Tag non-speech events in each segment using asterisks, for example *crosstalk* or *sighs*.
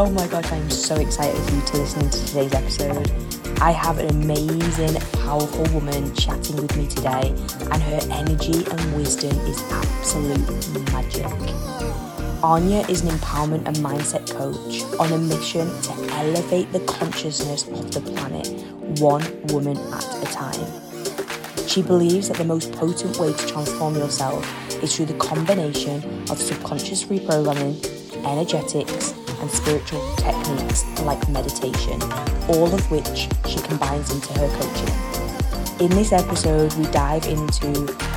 Oh my gosh, I'm so excited for you to listen to today's episode. I have an amazing, powerful woman chatting with me today, and her energy and wisdom is absolute magic. Anya is an empowerment and mindset coach on a mission to elevate the consciousness of the planet, one woman at a time. She believes that the most potent way to transform yourself is through the combination of subconscious reprogramming, energetics, and spiritual techniques like meditation, all of which she combines into her coaching. In this episode, we dive into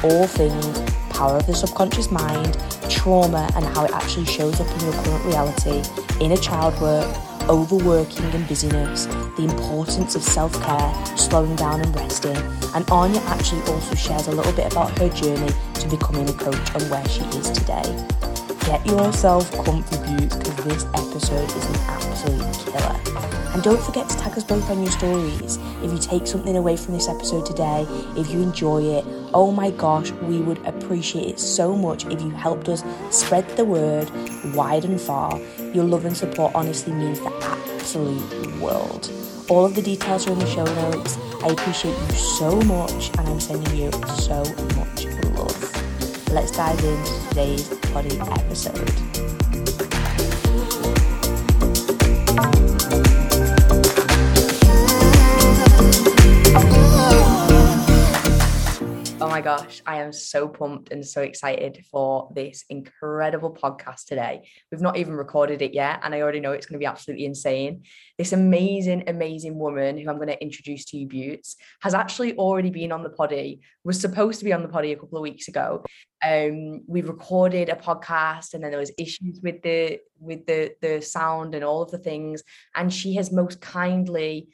all things power of the subconscious mind, trauma, and how it actually shows up in your current reality, inner child work, overworking and busyness, the importance of self care, slowing down and resting. And Anya actually also shares a little bit about her journey to becoming a coach and where she is today. Get yourself comfy beauts because this episode is an absolute killer. And don't forget to tag us both on your stories. If you take something away from this episode today, if you enjoy it, oh my gosh, we would appreciate it so much if you helped us spread the word wide and far. Your love and support honestly means the absolute world. All of the details are in the show notes. I appreciate you so much and I'm sending you so much love. Let's dive into today's body episode. My gosh, I am so pumped and so excited for this incredible podcast today. We've not even recorded it yet, and I already know it's going to be absolutely insane. This amazing, amazing woman who I'm going to introduce to you, beauts, has actually already been on the poddy, was supposed to be on the poddy a couple of weeks ago. Um, we recorded a podcast and then there was issues with the with the the sound and all of the things. And she has most kindly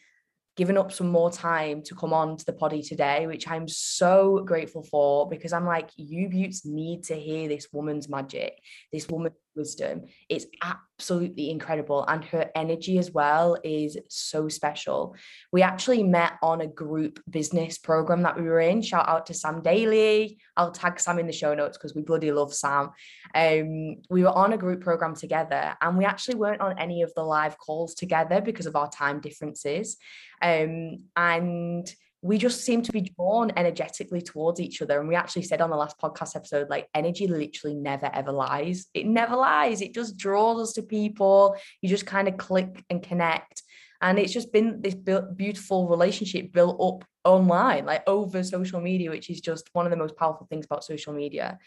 given up some more time to come on to the poddy today, which I'm so grateful for because I'm like, you beauts need to hear this woman's magic, this woman's wisdom. It's absolutely incredible. And her energy as well is so special. We actually met on a group business program that we were in. Shout out to Sam Daly. I'll tag Sam in the show notes because we bloody love Sam. Um, we were on a group program together and we actually weren't on any of the live calls together because of our time differences. Um, and we just seem to be drawn energetically towards each other. And we actually said on the last podcast episode, like energy literally never ever lies. It never lies. It just draws us to people. You just kind of click and connect. And it's just been this beautiful relationship built up online, like over social media, which is just one of the most powerful things about social media.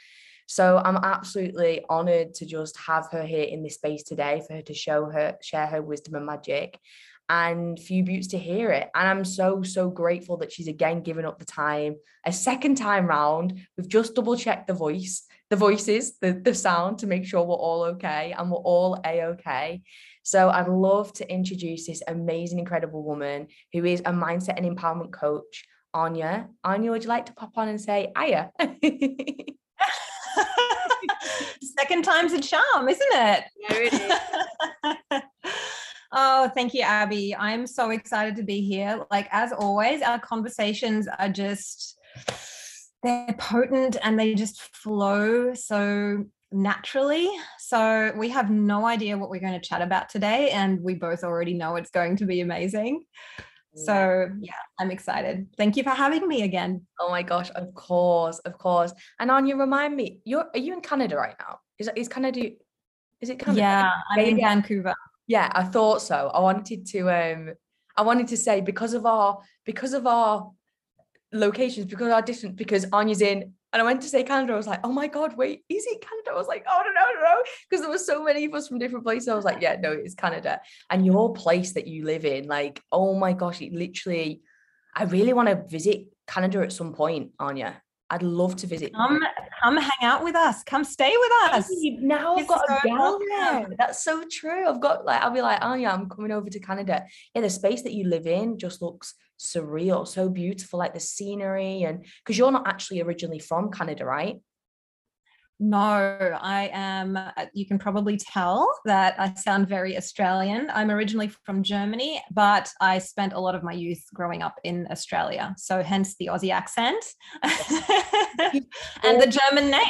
So I'm absolutely honored to just have her here in this space today for her to show her, share her wisdom and magic and few beauts to hear it. And I'm so, so grateful that she's again given up the time a second time round. We've just double checked the voice, the voices, the, the sound to make sure we're all okay and we're all a-okay. So I'd love to introduce this amazing, incredible woman who is a mindset and empowerment coach, Anya. Anya, would you like to pop on and say Aya? *laughs* Second time's a charm, isn't it? There it is. *laughs* Oh, thank you, Abby. I'm so excited to be here. Like, as always, our conversations are just, they're potent and they just flow so naturally. So, we have no idea what we're going to chat about today. And we both already know it's going to be amazing. So, yeah, I'm excited. Thank you for having me again. Oh my gosh, of course, of course. And Anya, remind me, you're are you in Canada right now? Is is Canada? Is it Canada? Yeah, I'm in Vancouver yeah i thought so i wanted to um i wanted to say because of our because of our locations because our distance because anya's in and I went to say Canada. I was like, oh my God, wait, is it Canada? I was like, oh, no, no, no. Because there were so many of us from different places. I was like, yeah, no, it's Canada. And your place that you live in, like, oh my gosh, it literally, I really want to visit Canada at some point, Anya. I'd love to visit. Come, come hang out with us. Come stay with us. Now I've got so a gal there. That's so true. I've got like I'll be like, oh yeah, I'm coming over to Canada. Yeah, the space that you live in just looks surreal, so beautiful, like the scenery, and because you're not actually originally from Canada, right? No, I am. Uh, you can probably tell that I sound very Australian. I'm originally from Germany, but I spent a lot of my youth growing up in Australia. So, hence the Aussie accent *laughs* and the German name.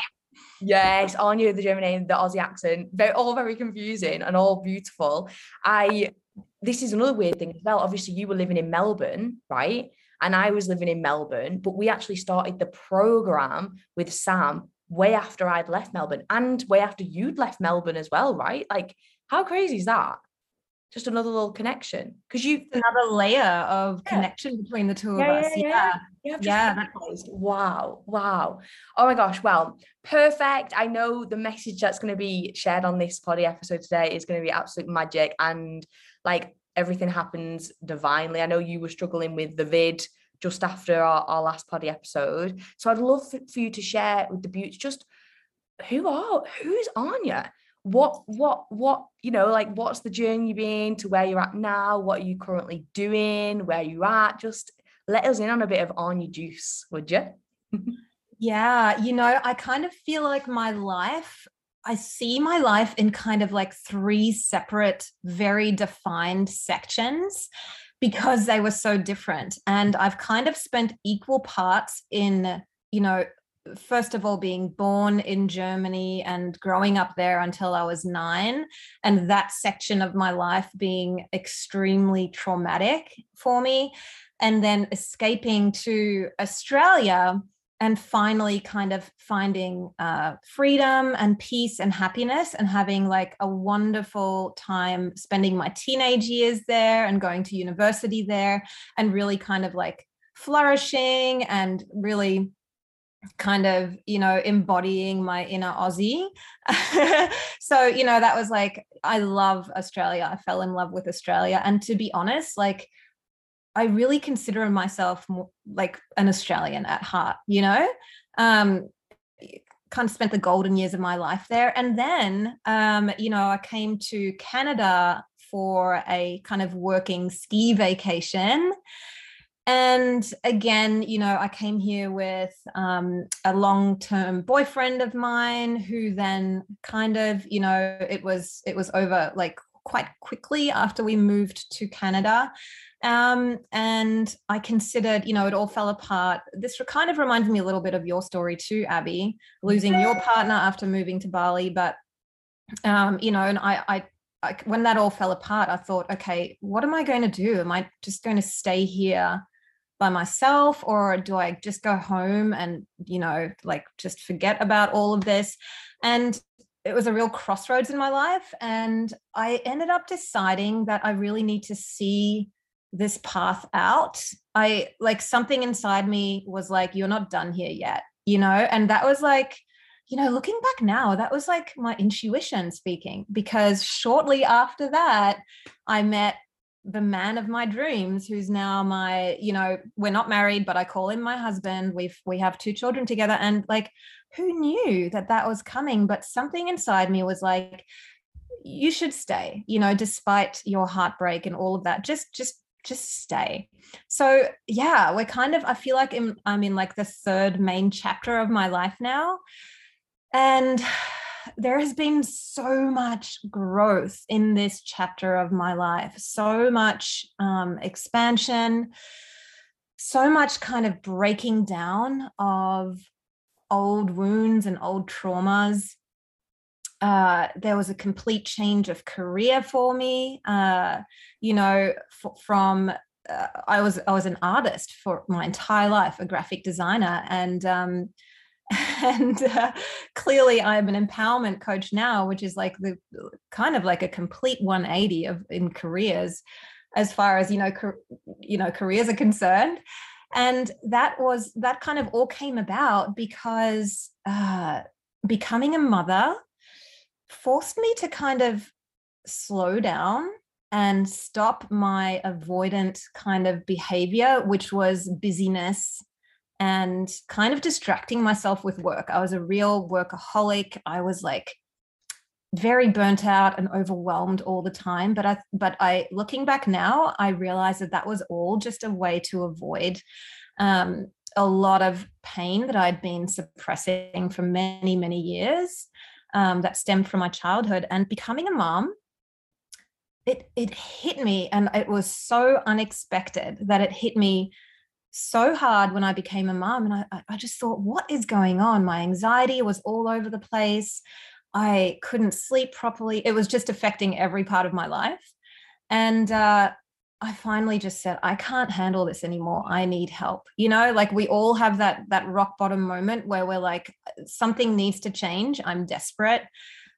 Yes, Anya, the German name, the Aussie accent, they're all very confusing and all beautiful. I this is another weird thing as well. Obviously, you were living in Melbourne, right? And I was living in Melbourne, but we actually started the program with Sam way after I'd left Melbourne and way after you'd left Melbourne as well, right? Like, how crazy is that? Just another little connection because you another layer of yeah. connection between the two of yeah, us. Yeah, yeah, yeah. Wow, wow. Oh my gosh. Well, perfect. I know the message that's going to be shared on this poddy episode today is going to be absolute magic and like everything happens divinely. I know you were struggling with the vid just after our, our last poddy episode. So I'd love for, you to share with the beauty just who are who's Anya? What what what you know like what's the journey been to where you're at now? What are you currently doing? Where you at? Just let us in on a bit of Anya juice, would you? *laughs* yeah, you know, I kind of feel like my life I see my life in kind of like three separate, very defined sections because they were so different. And I've kind of spent equal parts in, you know, first of all, being born in Germany and growing up there until I was nine, and that section of my life being extremely traumatic for me. And then escaping to Australia and finally kind of finding uh, freedom and peace and happiness and having like a wonderful time spending my teenage years there and going to university there and really kind of like flourishing and really kind of you know embodying my inner aussie. *laughs* So you know that was like i love australia. I fell in love with australia. And to be honest like I really consider myself more like an Australian at heart, you know? Um, kind of spent the golden years of my life there. And then, um, you know, I came to Canada for a kind of working ski vacation. And again, you know, I came here with um, a long term boyfriend of mine who then kind of, you know, it was, it was over like quite quickly after we moved to Canada. Um, and I considered, you know, it all fell apart. This kind of reminds me a little bit of your story too, Abby, losing your partner after moving to Bali. But, um, you know, and I, I, I, when that all fell apart, I thought, okay, what am I going to do? Am I just going to stay here by myself or do I just go home and, you know, like just forget about all of this? And it was a real crossroads in my life. And I ended up deciding that I really need to see this path out i like something inside me was like you're not done here yet you know? And that was like you know looking back now that was like my intuition speaking because shortly after that i met the man of my dreams who's now my you know we're not married but i call him my husband. We've we have two children together and like who knew that that was coming? But something inside me was like you should stay you know despite your heartbreak and all of that. Just just just stay. So yeah, we're kind of, I feel like I'm, I'm in like the third main chapter of my life now. And *sighs* there has been so much growth in this chapter of my life, so much um, expansion, so much kind of breaking down of old wounds and old traumas. Uh, there was a complete change of career for me. Uh, you know, f- from uh, I was I was an artist for my entire life, a graphic designer, and um, *laughs* and uh, clearly I'm an empowerment coach now, which is like the kind of like a complete 180 of in careers, as far as you know, you know, careers are concerned. And that was that kind of all came about because uh, becoming a mother forced me to kind of slow down and stop my avoidant kind of behavior, which was busyness and kind of distracting myself with work. I was a real workaholic. I was like very burnt out and overwhelmed all the time but i but i looking back now i realize that that was all just a way to avoid um, a lot of pain that i'd been suppressing for many many years um, that stemmed from my childhood and becoming a mom it it hit me and it was so unexpected that it hit me so hard when I became a mom. And I, I just thought, what is going on? My anxiety was all over the place. I couldn't sleep properly. It was just affecting every part of my life. And uh, I finally just said, I can't handle this anymore. I need help. You know, like we all have that that rock bottom moment where we're like, something needs to change. I'm desperate.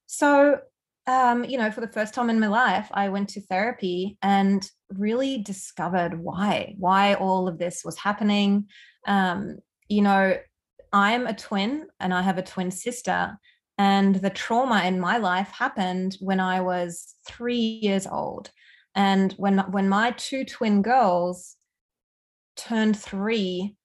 So um, you know, for the first time in my life, I went to therapy and really discovered why, why all of this was happening. Um, you know, I'm a twin and I have a twin sister. And the trauma in my life happened when I was three years old. And when when my two twin girls turned three,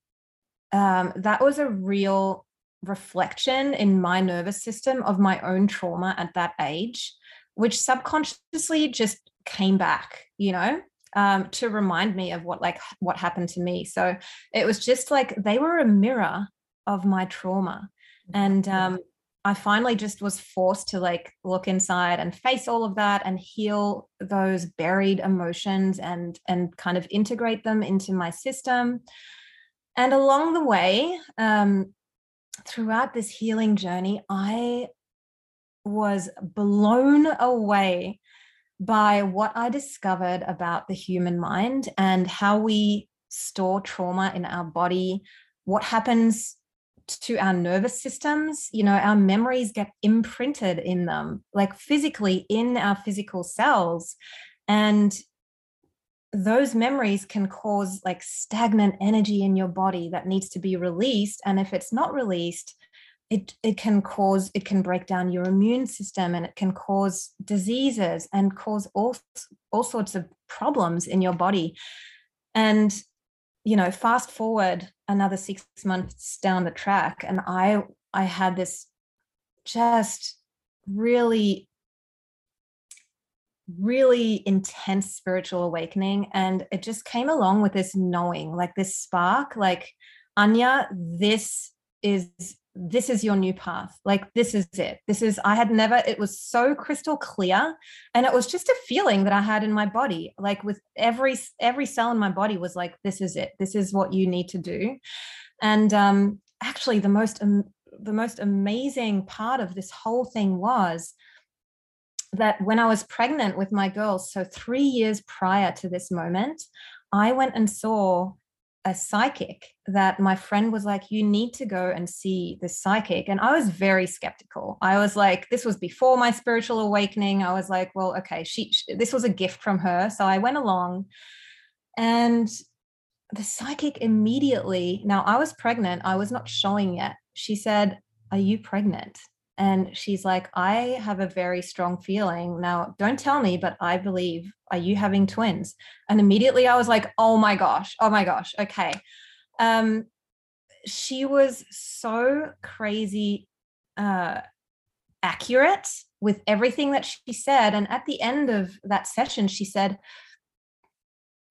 um, that was a real reflection in my nervous system of my own trauma at that age, which subconsciously just came back, you know, um, to remind me of what like what happened to me. So it was just like they were a mirror of my trauma. And um, I finally just was forced to like look inside and face all of that and heal those buried emotions and and kind of integrate them into my system. And along the way, um, throughout this healing journey, I was blown away by what I discovered about the human mind and how we store trauma in our body, what happens to our nervous systems. You know, our memories get imprinted in them, like physically in our physical cells. And those memories can cause like stagnant energy in your body that needs to be released and if it's not released it it can cause it can break down your immune system and it can cause diseases and cause all all sorts of problems in your body and you know fast forward another 6 months down the track and i i had this just really really intense spiritual awakening and it just came along with this knowing like this spark like anya this is this is your new path. Like this is it. This is i had never it was so crystal clear and it was just a feeling that i had in my body. Like with every every cell in my body was like this is it. This is what you need to do. And um actually the most um, the most amazing part of this whole thing was that when I was pregnant with my girls, so three years prior to this moment, I went and saw a psychic that my friend was like, You need to go and see the psychic. And I was very skeptical. I was like, This was before my spiritual awakening. I was like, Well, okay, she, this was a gift from her. So I went along and the psychic immediately, now I was pregnant, I was not showing yet. She said, Are you pregnant? And she's like, I have a very strong feeling. Now, don't tell me, but I believe, are you having twins? And immediately I was like, oh my gosh, oh my gosh, okay. Um, she was so crazy uh, accurate with everything that she said. And at the end of that session, she said,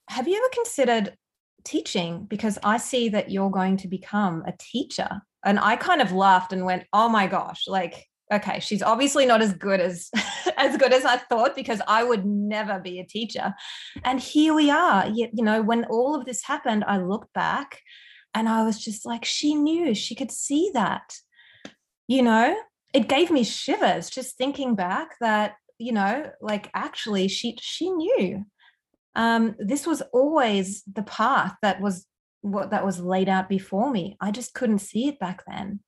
Have you ever considered teaching? Because I see that you're going to become a teacher. And i kind of laughed and went oh my gosh like okay she's obviously not as good as *laughs* as good as i thought because i would never be a teacher. And here we are you, you know when all of this happened i looked back and i was just like she knew she could see that you know? It gave me shivers just thinking back that you know like actually she she knew um this was always the path that was what that was laid out before me. I just couldn't see it back then.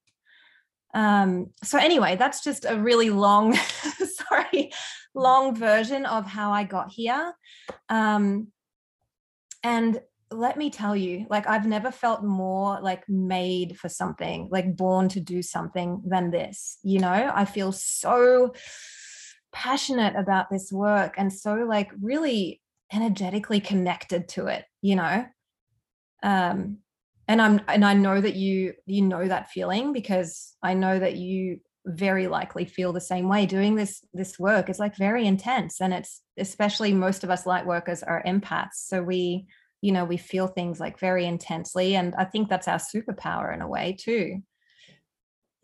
Um, so anyway, that's just a really long, *laughs* sorry, long version of how I got here. Um, and let me tell you, like I've never felt more like made for something, like born to do something than this. You know, I feel so passionate about this work and so like really energetically connected to it, you know? Um, and i'm and i know that you you know that feeling because i know that you very likely feel the same way doing this this work. Is like very intense and it's especially most of us light workers are empaths. So we you know we feel things like very intensely and i think that's our superpower in a way too.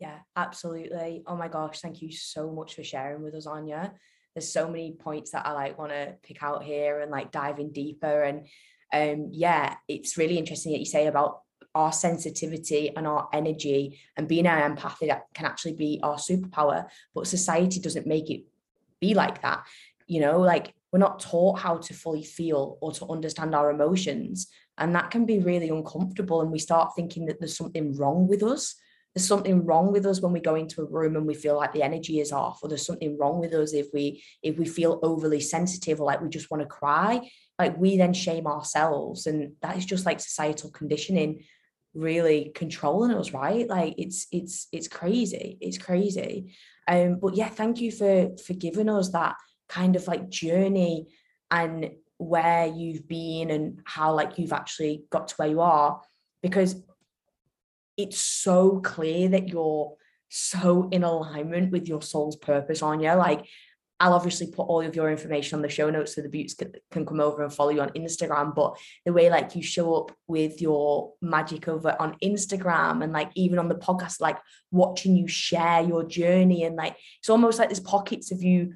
Yeah absolutely. Oh my gosh thank you so much for sharing with us anya there's so many points that i like want to pick out here and like dive in deeper and um, yeah, it's really interesting that you say about our sensitivity and our energy and being an empath that can actually be our superpower but society doesn't make it be like that you know? Like we're not taught how to fully feel or to understand our emotions and that can be really uncomfortable and we start thinking that there's something wrong with us there's something wrong with us when we go into a room and we feel like the energy is off or there's something wrong with us if we if we feel overly sensitive or like we just want to cry like we then shame ourselves and that is just like societal conditioning really controlling us right? Like it's it's it's crazy it's crazy. Um but yeah thank you for for giving us that kind of like journey and where you've been and how like you've actually got to where you are because it's so clear that you're so in alignment with your soul's purpose on you like I'll obviously put all of your information on the show notes so the beauts can, can come over and follow you on Instagram. But the way like you show up with your magic over on Instagram and like even on the podcast, like watching you share your journey and like it's almost like there's pockets of you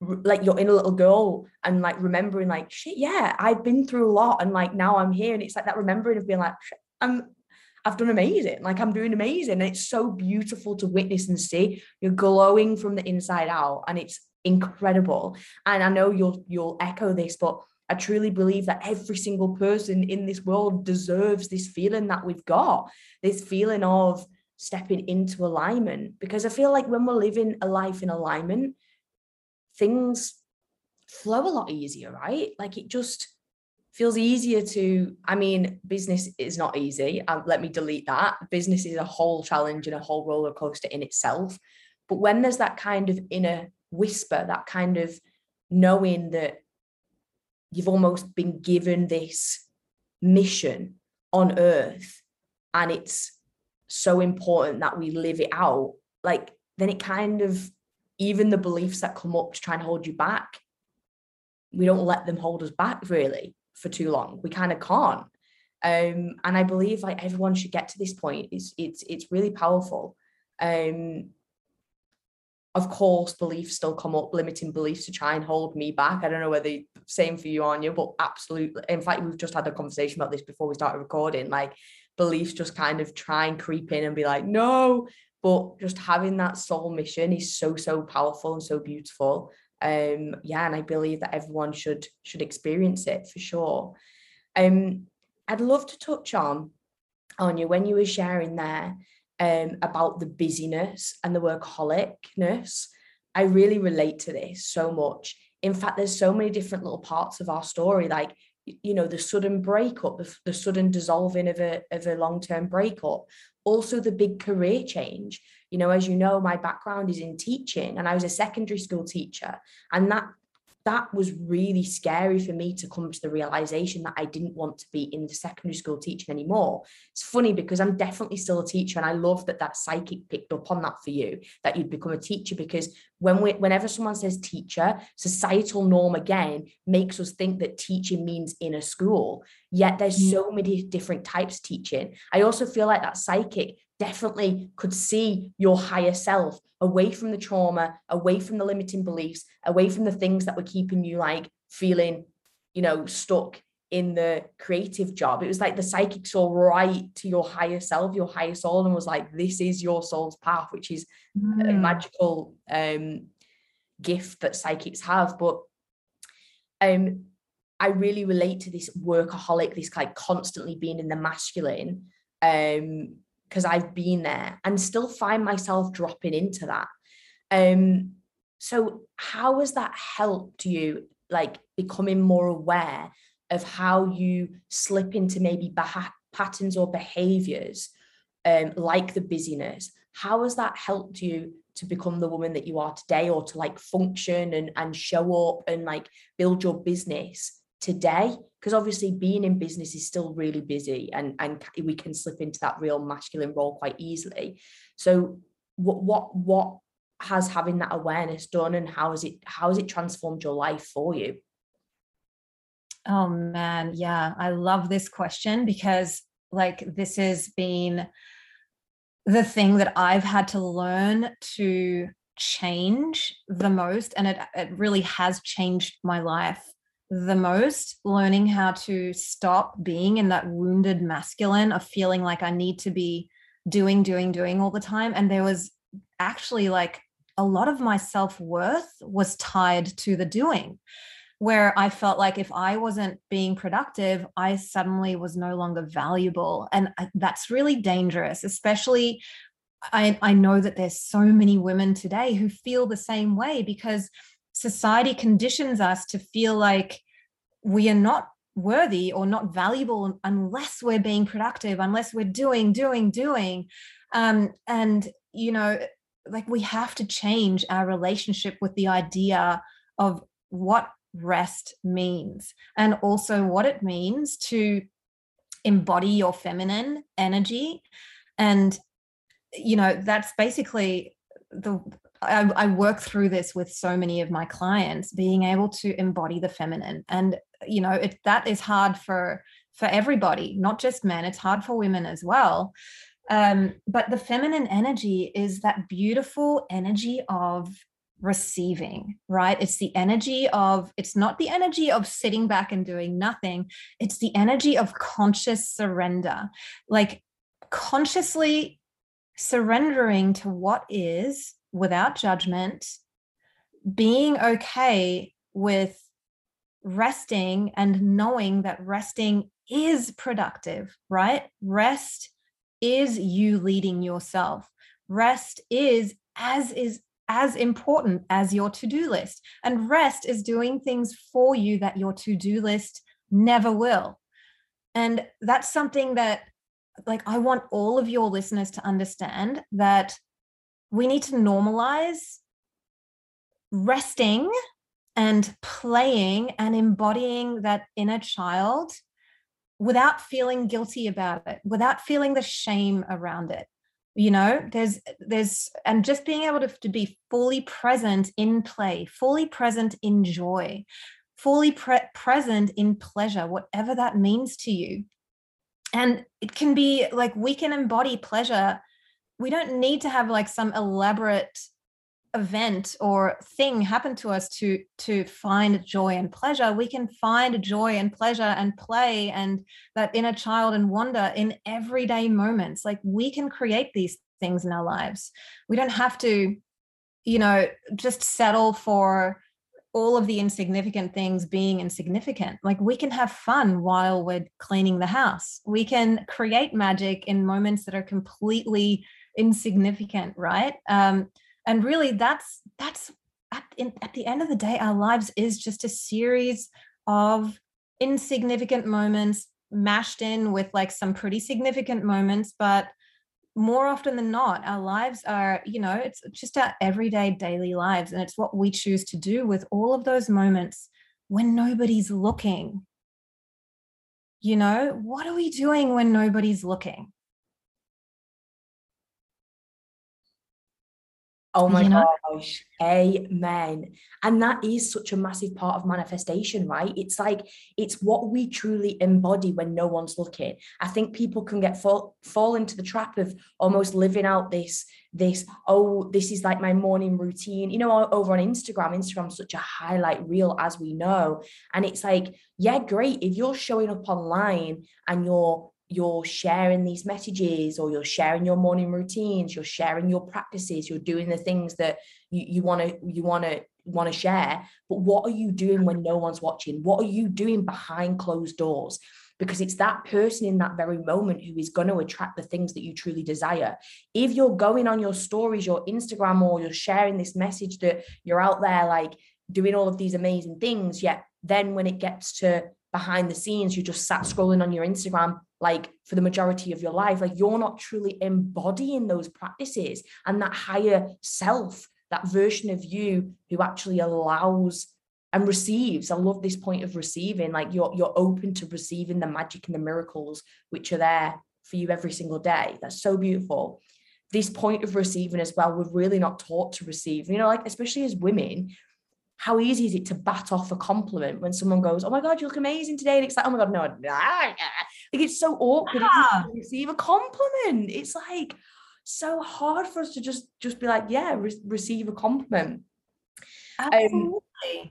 like you're in a little girl and like remembering like shit yeah I've been through a lot and like now I'm here and it's like that remembering of being like I'm I've done amazing like I'm doing amazing and it's so beautiful to witness and see you're glowing from the inside out and it's incredible. And I know you'll you'll echo this, but I truly believe that every single person in this world deserves this feeling that we've got, this feeling of stepping into alignment. Because I feel like when we're living a life in alignment, things flow a lot easier, right? Like it just feels easier to i mean business is not easy let me delete that. Business is a whole challenge and a whole roller coaster in itself. But when there's that kind of inner whisper, that kind of knowing that you've almost been given this mission on earth and it's so important that we live it out like then it kind of even the beliefs that come up to try and hold you back we don't let them hold us back really for too long we kind of can't um and i believe like everyone should get to this point it's it's it's really powerful um of course, beliefs still come up, limiting beliefs to try and hold me back. I don't know whether the same for you, Anya, but absolutely. In fact, we've just had a conversation about this before we started recording. Like beliefs just kind of try and creep in and be like, no. But just having that soul mission is so so powerful and so beautiful. Um, yeah, and I believe that everyone should should experience it for sure. Um, I'd love to touch on Anya when you were sharing there um, about the busyness and the workaholicness. I really relate to this so much. In fact, there's so many different little parts of our story, like you know, the sudden breakup, the, the sudden dissolving of a of a long term breakup, also the big career change. You know, as you know, my background is in teaching, and I was a secondary school teacher, and that that was really scary for me to come to the realization that I didn't want to be in the secondary school teaching anymore. It's funny because I'm definitely still a teacher, and I love that that psychic picked up on that for you that you'd become a teacher because when we, whenever someone says teacher, societal norm again makes us think that teaching means in a school. Yet there's mm. so many different types of teaching. I also feel like that psychic definitely could see your higher self away from the trauma, away from the limiting beliefs, away from the things that were keeping you like feeling, you know, stuck in the creative job. It was like the psychic saw right to your higher self, your higher soul, and was like, this is your soul's path, which is mm. a magical um, gift that psychics have. But um, I really relate to this workaholic, this like constantly being in the masculine. Um, because I've been there and still find myself dropping into that. Um, so how has that helped you like becoming more aware of how you slip into maybe patterns or behaviors um, like the busyness? How has that helped you to become the woman that you are today or to like function and, and show up and like build your business today because obviously being in business is still really busy and and we can slip into that real masculine role quite easily. So what what what has having that awareness done and how has it how has it transformed your life for you? Oh man. Yeah i love this question because like this has been the thing that i've had to learn to change the most and it, it really has changed my life the most learning how to stop being in that wounded masculine of feeling like I need to be doing, doing, doing all the time. And there was actually like a lot of my self worth was tied to the doing, where I felt like if I wasn't being productive, I suddenly was no longer valuable. And uh, that's really dangerous, especially. I, I know that there's so many women today who feel the same way because society conditions us to feel like we are not worthy or not valuable unless we're being productive unless we're doing doing doing. Um, and you know like we have to change our relationship with the idea of what rest means and also what it means to embody your feminine energy. And you know that's basically the I, I, work through this with so many of my clients being able to embody the feminine. And you know it, that is hard for for everybody not just men it's hard for women as well. Um, but the feminine energy is that beautiful energy of receiving right? It's the energy of it's not the energy of sitting back and doing nothing. It's the energy of conscious surrender. Like consciously surrendering to what is without judgment, being okay with resting and knowing that resting is productive, right? Rest is you leading yourself. Rest is as is as important as your to-do list. And rest is doing things for you that your to-do list never will. And that's something that like I want all of your listeners to understand that we need to normalize resting and playing and embodying that inner child without feeling guilty about it without feeling the shame around it you know? There's there's and just being able to, to be fully present in play fully present in joy fully pre- present in pleasure whatever that means to you. And it can be like we can embody pleasure we don't need to have like some elaborate event or thing happen to us to to find joy and pleasure. We can find joy and pleasure and play and that inner child and wonder in everyday moments. Like we can create these things in our lives. We don't have to you know just settle for all of the insignificant things being insignificant. Like we can have fun while we're cleaning the house. We can create magic in moments that are completely insignificant right? Um and really that's that's at, in, at the end of the day our lives is just a series of insignificant moments mashed in with like some pretty significant moments but more often than not our lives are you know it's just our everyday daily lives and it's what we choose to do with all of those moments when nobody's looking. You know what are we doing when nobody's looking Oh my you know? gosh, amen. And that is such a massive part of manifestation, right? It's like it's what we truly embody when no one's looking. I think people can get fall, fall into the trap of almost living out this this oh this is like my morning routine you know over on instagram instagram's such a highlight reel as we know and it's like yeah great if you're showing up online and you're you're sharing these messages or you're sharing your morning routines you're sharing your practices you're doing the things that you want to you want to want to share. But what are you doing when no one's watching? What are you doing behind closed doors? Because it's that person in that very moment who is going to attract the things that you truly desire. If you're going on your stories your instagram or you're sharing this message that you're out there like doing all of these amazing things yet then when it gets to behind the scenes you just sat scrolling on your instagram like for the majority of your life like you're not truly embodying those practices and that higher self that version of you who actually allows and receives. I love this point of receiving like you're you're open to receiving the magic and the miracles which are there for you every single day. That's so beautiful. This point of receiving as well we're really not taught to receive. You know like especially as women how easy is it to bat off a compliment when someone goes, "Oh my god, you look amazing today," and it's like, "Oh my god, no!" Like it's so awkward yeah. to receive a compliment. It's like so hard for us to just just be like, "Yeah, re- receive a compliment." Um, Absolutely. Um,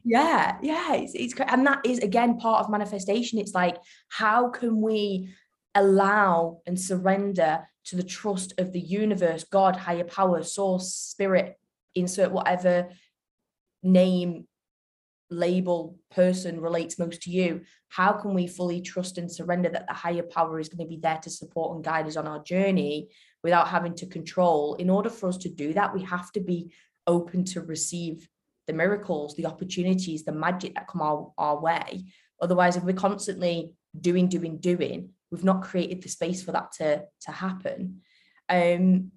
yeah yeah it's, it's and that is again part of manifestation it's like how can we allow and surrender to the trust of the universe god higher power source spirit insert whatever name label person relates most to you how can we fully trust and surrender that the higher power is going to be there to support and guide us on our journey without having to control? In order for us to do that we have to be open to receive the miracles the opportunities the magic that come our, our way. Otherwise if we're constantly doing doing doing we've not created the space for that to to happen. Um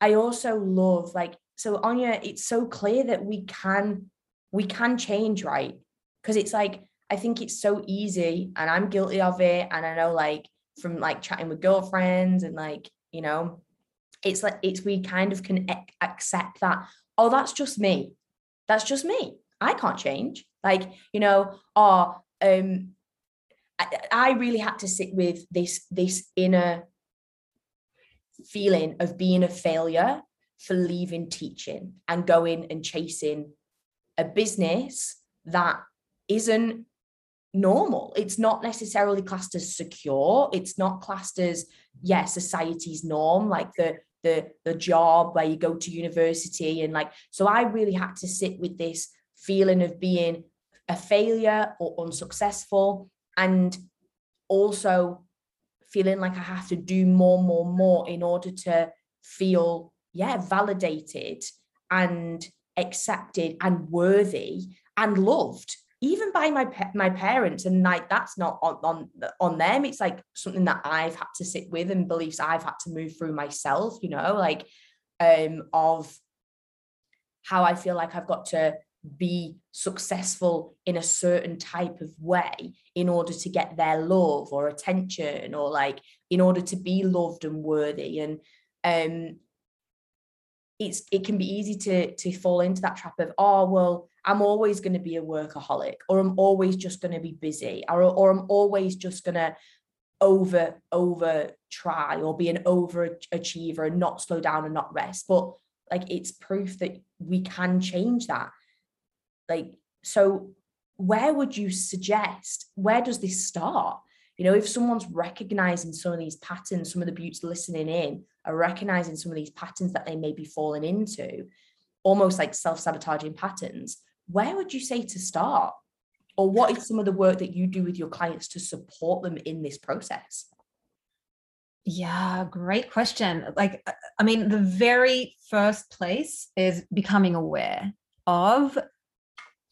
i also love like so anya it's so clear that we can we can change right? Because it's like i think it's so easy and i'm guilty of it and i know like from like chatting with girlfriends and like you know it's like it's we kind of can accept that oh that's just me. That's just me. I can't change. Like you know or um I, I really had to sit with this this inner feeling of being a failure for leaving teaching and going and chasing a business that isn't normal. It's not necessarily classed as secure. It's not classed as, yeah, society's norm, like the the the job where you go to university and like so I really had to sit with this feeling of being a failure or unsuccessful and also feeling like I have to do more, more, more in order to feel, yeah, validated and accepted and worthy and loved even by my my parents. And like that's not on, on on them. It's like something that i've had to sit with and beliefs i've had to move through myself you know like um of how i feel like i've got to be successful in a certain type of way in order to get their love or attention or like in order to be loved and worthy. And um it's it can be easy to to fall into that trap of oh well i'm always going to be a workaholic or i'm always just going to be busy or, or i'm always just going to over over try or be an overachiever and not slow down and not rest. But like it's proof that we can change that. Like so where would you suggest where does this start you know if someone's recognizing some of these patterns some of the beauts listening in are recognizing some of these patterns that they may be falling into almost like self-sabotaging patterns where would you say to start or what is some of the work that you do with your clients to support them in this process yeah, great question. Like, uh, I mean, the very first place is becoming aware of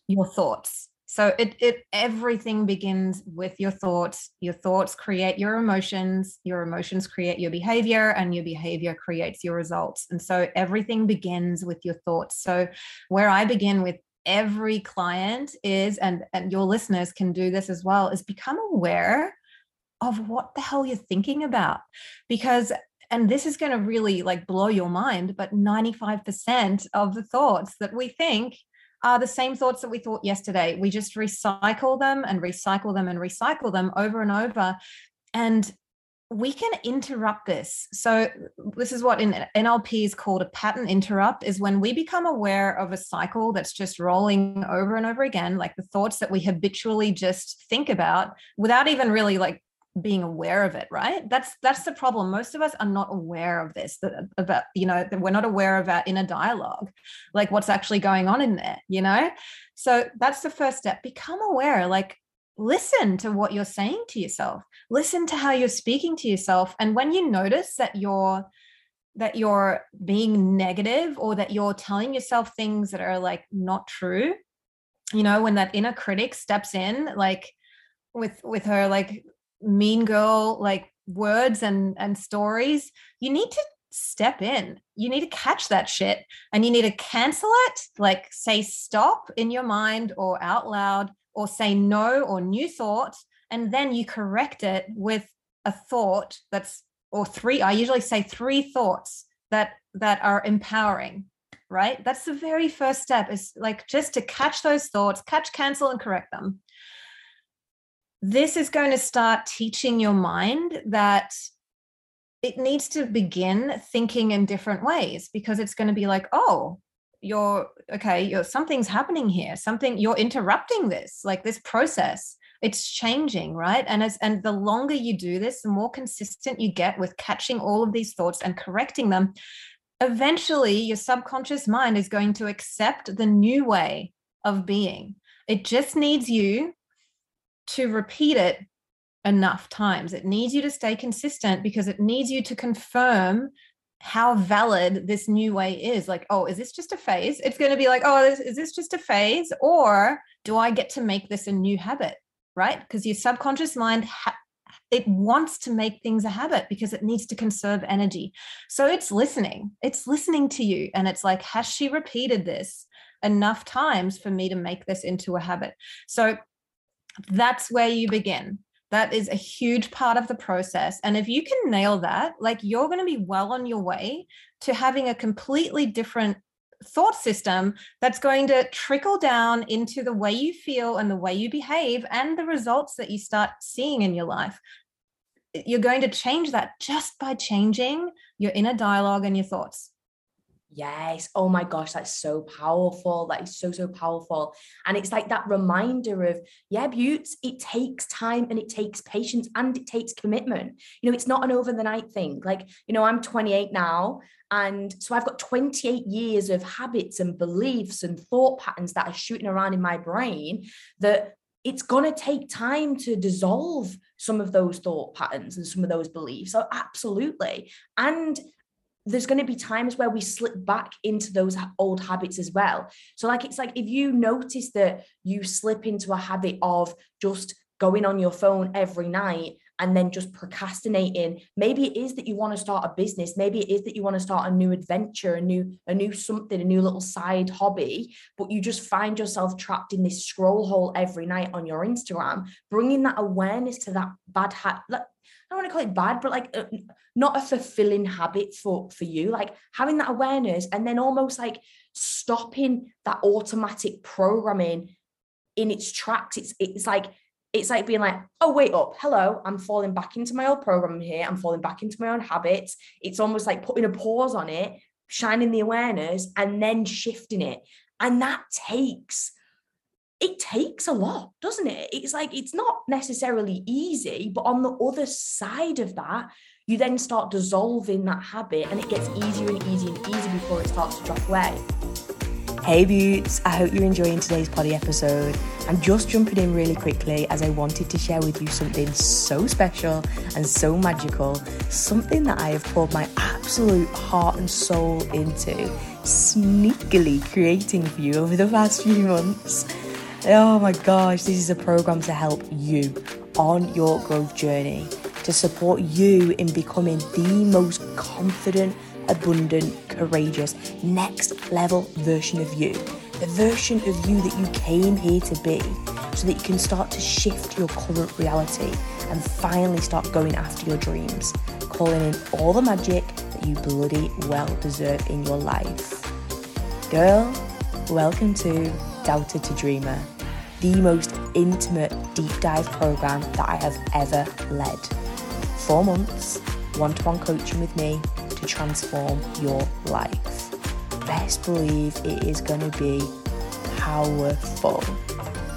your thoughts. So it it everything begins with your thoughts. Your thoughts create your emotions, your emotions create your behavior and your behavior creates your results. And so everything begins with your thoughts. So where I begin with every client is and and your listeners can do this as well is become aware of what the hell you're thinking about because and this is going to really like blow your mind but 95% of the thoughts that we think are the same thoughts that we thought yesterday. We just recycle them and recycle them and recycle them over and over. And we can interrupt this. So this is what in NLP is called a pattern interrupt is when we become aware of a cycle that's just rolling over and over again, like the thoughts that we habitually just think about without even really like being aware of it right? That's that's the problem. Most of us are not aware of this that about you know we're not aware of our inner dialogue like what's actually going on in there you know? So that's the first step. Become aware like listen to what you're saying to yourself. Listen to how you're speaking to yourself. And when you notice that you're that you're being negative or that you're telling yourself things that are like not true you know when that inner critic steps in like with with her like mean girl like words and and stories you need to step in. You need to catch that shit and you need to cancel it like say stop in your mind or out loud or say no or new thought and then you correct it with a thought that's or three i usually say three thoughts that that are empowering right? That's the very first step is like just to catch those thoughts catch cancel and correct them this is going to start teaching your mind that it needs to begin thinking in different ways because it's going to be like, oh, you're okay you're something's happening here. Something you're interrupting this like this process. It's changing right? And as and the longer you do this the more consistent you get with catching all of these thoughts and correcting them eventually your subconscious mind is going to accept the new way of being. It just needs you to repeat it enough times. It needs you to stay consistent because it needs you to confirm how valid this new way is. Like oh is this just a phase? It's going to be like oh is this just a phase? Or do i get to make this a new habit right? Because your subconscious mind ha- it wants to make things a habit because it needs to conserve energy. So it's listening. It's listening to you. And it's like has she repeated this enough times for me to make this into a habit? So that's where you begin that is a huge part of the process. And if you can nail that, like you're going to be well on your way to having a completely different thought system that's going to trickle down into the way you feel and the way you behave and the results that you start seeing in your life. You're going to change that just by changing your inner dialogue and your thoughts. Yes. Oh my gosh, that's so powerful. That is so, so powerful. And it's like that reminder of, yeah, beauts, it takes time and it takes patience and it takes commitment. You know, it's not an over the night thing. Like, you know, I'm 28 now. And so I've got 28 years of habits and beliefs and thought patterns that are shooting around in my brain that it's going to take time to dissolve some of those thought patterns and some of those beliefs. So, absolutely. And there's going to be times where we slip back into those old habits as well. So, like, it's like if you notice that you slip into a habit of just going on your phone every night and then just procrastinating maybe it is that you want to start a business maybe it is that you want to start a new adventure a new a new something a new little side hobby but you just find yourself trapped in this scroll hole every night on your instagram bringing that awareness to that bad habit I don't want to call it bad, but like uh, not a fulfilling habit for for you. Like having that awareness and then almost like stopping that automatic programming in its tracks. It's it's like it's like being like, oh wait up, hello, I'm falling back into my old program here. I'm falling back into my own habits. It's almost like putting a pause on it, shining the awareness, and then shifting it. And that takes it takes a lot, doesn't it? It's like it's not necessarily easy, but on the other side of that, you then start dissolving that habit and it gets easier and easier and easier before it starts to drop away. Hey beauts, I hope you're enjoying today's potty episode. I'm just jumping in really quickly as I wanted to share with you something so special and so magical, something that I have poured my absolute heart and soul into, sneakily creating for you over the past few months. Oh my gosh, this is a program to help you on your growth journey, to support you in becoming the most confident, abundant, courageous, next level version of you. The version of you that you came here to be, so that you can start to shift your current reality and finally start going after your dreams, calling in all the magic that you bloody well deserve in your life. Girl, welcome to Doubter to Dreamer, the most intimate deep dive program that I have ever led. Four months, one to one coaching with me to transform your life. Best believe it is going to be powerful.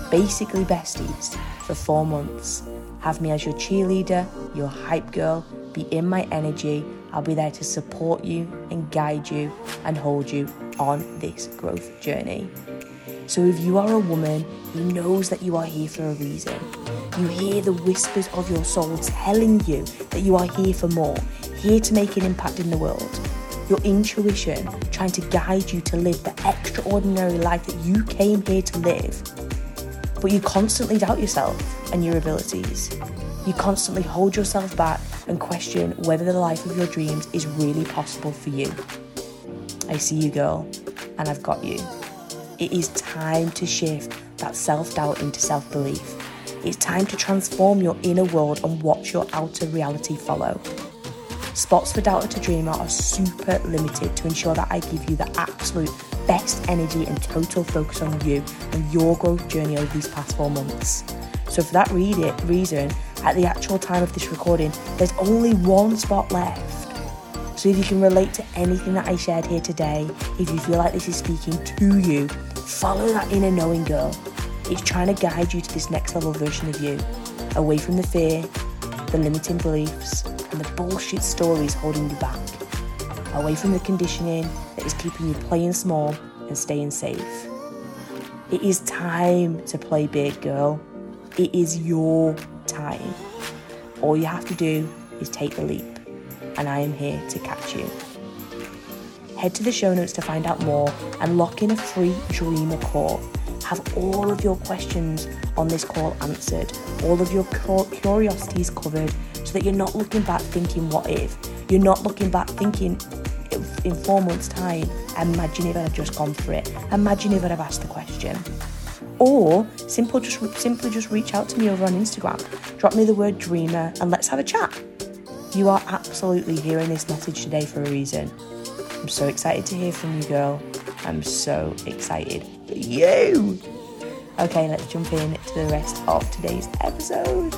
Basically, besties, for four months. Have me as your cheerleader, your hype girl, be in my energy. I'll be there to support you and guide you and hold you on this growth journey. So if you are a woman who knows that you are here for a reason, you hear the whispers of your soul telling you that you are here for more, here to make an impact in the world. Your intuition trying to guide you to live the extraordinary life that you came here to live. But you constantly doubt yourself and your abilities. You constantly hold yourself back and question whether the life of your dreams is really possible for you. I see you, girl, and I've got you. It is time to shift that self doubt into self belief. It's time to transform your inner world and watch your outer reality follow. Spots for Doubter to Dreamer are super limited to ensure that I give you the absolute best energy and total focus on you and your growth journey over these past four months. So, for that reason, at the actual time of this recording, there's only one spot left. So if you can relate to anything that I shared here today, if you feel like this is speaking to you, follow that inner knowing girl. It's trying to guide you to this next level version of you, away from the fear, the limiting beliefs, and the bullshit stories holding you back, away from the conditioning that is keeping you playing small and staying safe. It is time to play big, girl. It is your time. All you have to do is take the leap, and I am here to catch you. Head to the show notes to find out more and lock in a free dreamer call. Have all of your questions on this call answered, all of your curiosities covered, so that you're not looking back thinking, what if? You're not looking back thinking, in four months' time, imagine if I'd just gone for it. Imagine if I'd have asked the question. Or simple just simply just reach out to me over on Instagram. Drop me the word dreamer and let's have a chat. You are absolutely hearing this message today for a reason. I'm so excited to hear from you, girl. I'm so excited for you. Okay, let's jump in to the rest of today's episode.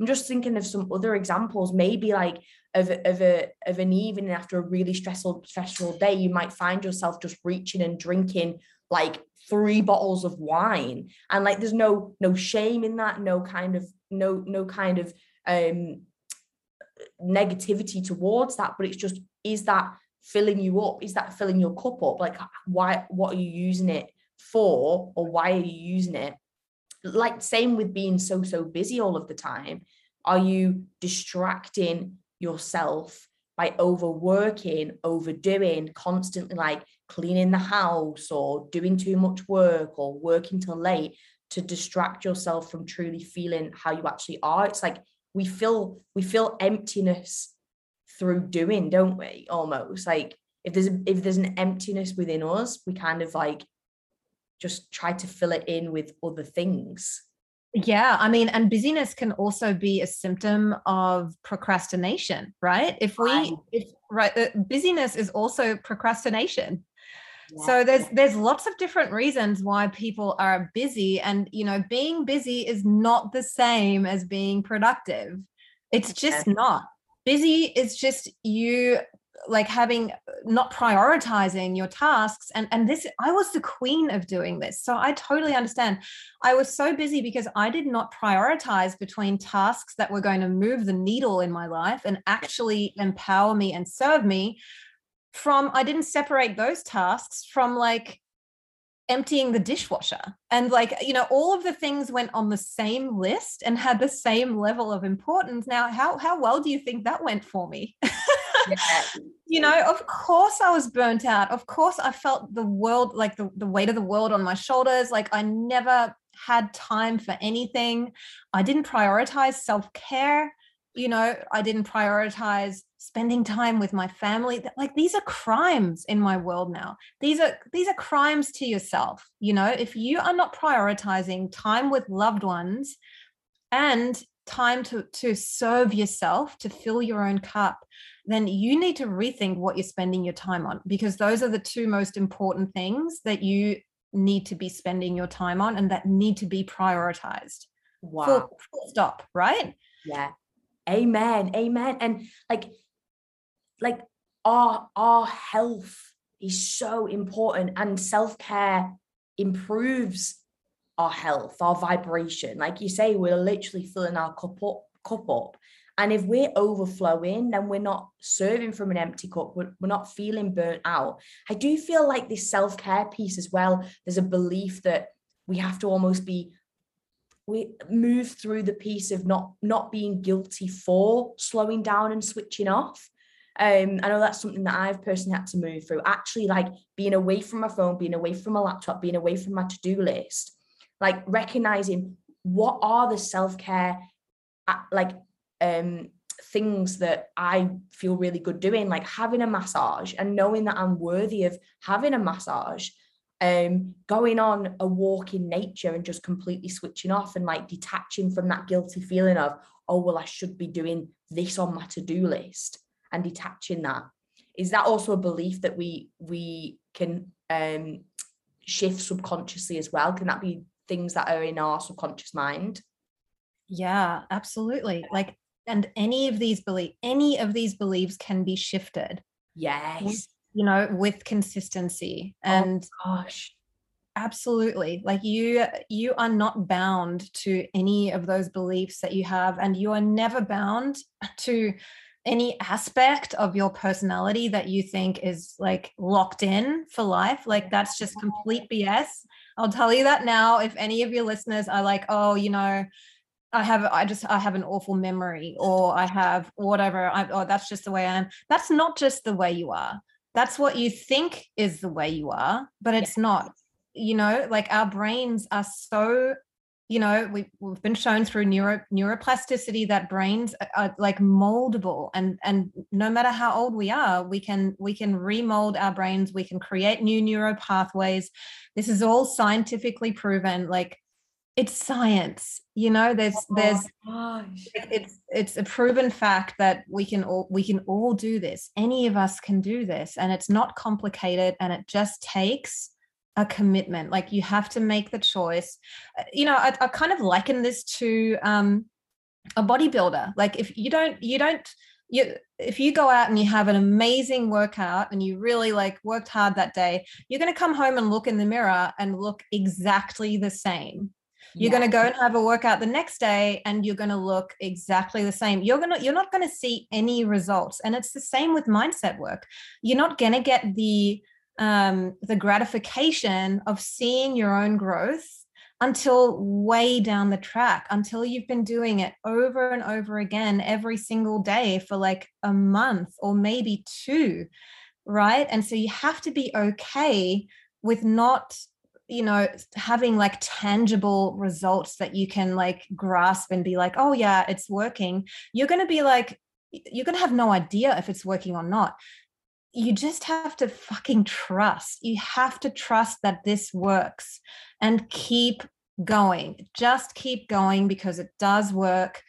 I'm just thinking of some other examples, maybe like of, of a of an evening after a really stressful stressful day, you might find yourself just reaching and drinking like three bottles of wine, and like there's no no shame in that, no kind of no no kind of um negativity towards that, but it's just is that filling you up? Is that filling your cup up? Like why what are you using it for, or why are you using it? Like same with being so so busy all of the time. Are you distracting yourself by overworking, overdoing, constantly like cleaning the house or doing too much work or working till late to distract yourself from truly feeling how you actually are. It's like we feel we feel emptiness through doing, don't we? Almost like if there's a, if there's an emptiness within us, we kind of like just try to fill it in with other things. Yeah, I mean, and busyness can also be a symptom of procrastination, right? If we, if right, uh, busyness is also procrastination. Yeah. So there's there's lots of different reasons why people are busy, and you know, being busy is not the same as being productive. It's just not. Busy is just you like having not prioritizing your tasks and and this i was the queen of doing this so i totally understand. I was so busy because i did not prioritize between tasks that were going to move the needle in my life and actually empower me and serve me from i didn't separate those tasks from like emptying the dishwasher. And like you know all of the things went on the same list and had the same level of importance. Now how how well do you think that went for me? Yeah. *laughs* you know of course i was burnt out. Of course i felt the world like the, the weight of the world on my shoulders. Like i never had time for anything. I didn't prioritize self-care you know i didn't prioritize spending time with my family. Like these are crimes in my world now. These are these are crimes to yourself you know? If you are not prioritizing time with loved ones and time to to serve yourself to fill your own cup then you need to rethink what you're spending your time on because those are the two most important things that you need to be spending your time on and that need to be prioritized. Wow. full, full stop right? Yeah amen amen. And like like our our health is so important and self-care improves our health our vibration. Like you say we're literally filling our cup up cup up. And if we're overflowing then we're not serving from an empty cup. We're, we're not feeling burnt out. I do feel like this self-care piece as well there's a belief that we have to almost be we move through the piece of not not being guilty for slowing down and switching off um, I know that's something that I've personally had to move through. Actually, like being away from my phone, being away from my laptop, being away from my to-do list, like recognizing what are the self-care uh, like um things that I feel really good doing, like having a massage and knowing that I'm worthy of having a massage. Um, going on a walk in nature and just completely switching off and like detaching from that guilty feeling of, oh, well, I should be doing this on my to-do list and detaching that. Is that also a belief that we we can um shift subconsciously as well? Can that be things that are in our subconscious mind? Yeah absolutely. Like and any of these belief any of these beliefs can be shifted. Yes you know with consistency oh and oh, gosh. Absolutely. Like you you are not bound to any of those beliefs that you have and you are never bound to any aspect of your personality that you think is like locked in for life. Like that's just complete bs i'll tell you that now if any of your listeners are like oh you know I have I just I have an awful memory or I have whatever I oh that's just the way I am. That's not just the way you are. That's what you think is the way you are, but it's yeah. not. You know, like our brains are so you know we, we've been shown through neuro neuroplasticity that brains are, are like moldable and and no matter how old we are we can we can remold our brains we can create new neural pathways this is all scientifically proven like it's science you know there's oh, there's gosh. it's it's a proven fact that we can all we can all do this. Any of us can do this and it's not complicated and it just takes a commitment. Like you have to make the choice. Uh, you know i, I kind of liken this to um a bodybuilder. Like if you don't you don't you if you go out and you have an amazing workout and you really like worked hard that day you're going to come home and look in the mirror and look exactly the same you're yeah. going to go and have a workout the next day and you're going to look exactly the same. You're going to you're not going to see any results. And it's the same with mindset work. You're not going to get the um the gratification of seeing your own growth until way down the track until you've been doing it over and over again every single day for like a month or maybe two right and so you have to be okay with not you know having like tangible results that you can like grasp and be like oh yeah it's working you're going to be like you're going to have no idea if it's working or not. You just have to fucking trust. You have to trust that this works and keep going. Just keep going because it does work.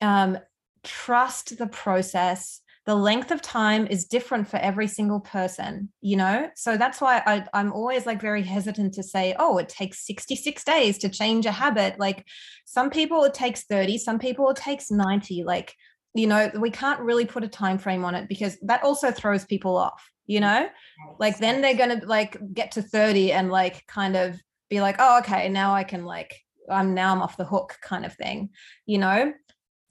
Um, trust the process the length of time is different for every single person you know? So that's why I, i'm always like very hesitant to say oh it takes 66 days to change a habit. Like some people it takes 30 some people it takes 90 like you know we can't really put a time frame on it because that also throws people off you know? Like then they're going to like get to 30 and like kind of be like oh okay now i can like i'm now i'm off the hook kind of thing you know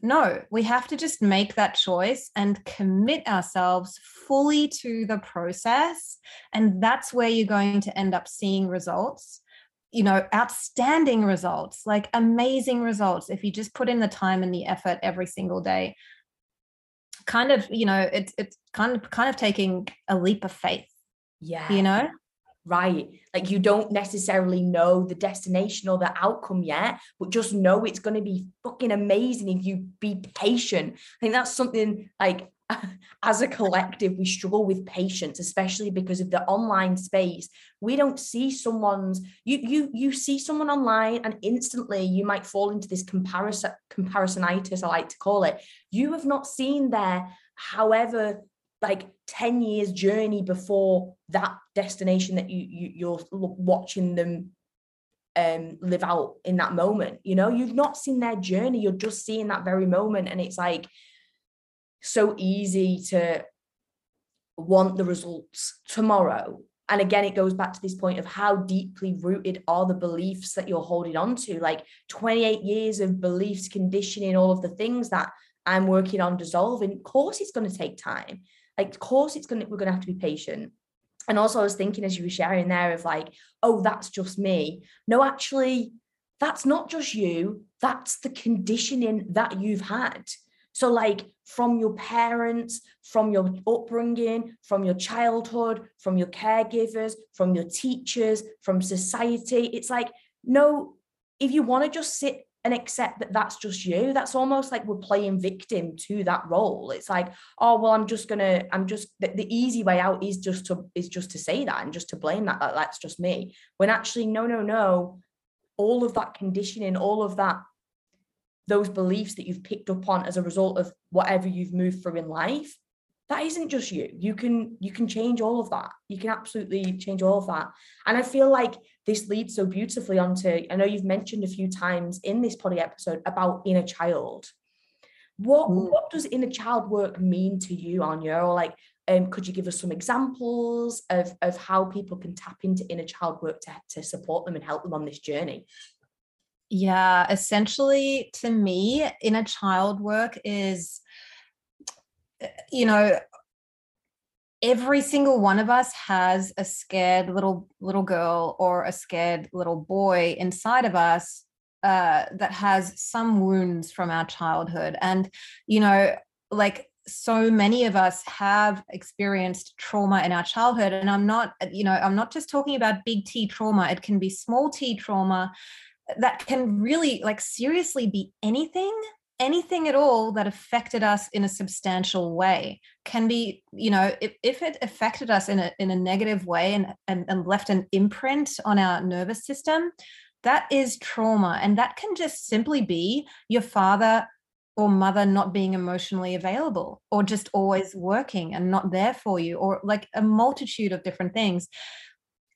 no, we have to just make that choice and commit ourselves fully to the process. And that's where you're going to end up seeing results, you know, outstanding results, like amazing results, if you just put in the time and the effort every single day. Kind of, you know, it's it's kind of kind of taking a leap of faith. Yeah. You know? Right. Like you don't necessarily know the destination or the outcome yet, but just know it's going to be fucking amazing if you be patient. I think that's something like *laughs* as a collective we struggle with patience especially because of the online space we don't see someone's you you you see someone online and instantly you might fall into this comparison comparisonitis i like to call it you have not seen their however like 10 years journey before that destination that you, you you're watching them um live out in that moment you know? You've not seen their journey you're just seeing that very moment and it's like so easy to want the results tomorrow. And again it goes back to this point of how deeply rooted are the beliefs that you're holding on to? Like 28 years of beliefs conditioning all of the things that i'm working on dissolving of course it's going to take time like, of course, it's gonna we're gonna have to be patient. And also, I was thinking as you were sharing there of like, oh, that's just me. No, actually, that's not just you. That's the conditioning that you've had. So, like from your parents, from your upbringing, from your childhood, from your caregivers, from your teachers, from society, it's like, no, if you want to just sit and accept that that's just you. That's almost like we're playing victim to that role. It's like oh well i'm just gonna i'm just the, the easy way out is just to is just to say that and just to blame that, that that's just me. When actually no no no all of that conditioning all of that those beliefs that you've picked up on as a result of whatever you've moved through in life that isn't just you. You can you can change all of that. You can absolutely change all of that. And i feel like this leads so beautifully onto i know you've mentioned a few times in this poddy episode about inner child. What mm. what does inner child work mean to you anya? Or like um, could you give us some examples of of how people can tap into inner child work to, to support them and help them on this journey? Yeah essentially to me inner child work is you know every single one of us has a scared little little girl or a scared little boy inside of us uh, that has some wounds from our childhood. And you know like so many of us have experienced trauma in our childhood. And i'm not you know i'm not just talking about big t trauma. It can be small t trauma that can really like seriously be anything anything at all that affected us in a substantial way can be you know if, if it affected us in a, in a negative way and, and, and left an imprint on our nervous system that is trauma. And that can just simply be your father or mother not being emotionally available or just always working and not there for you or like a multitude of different things.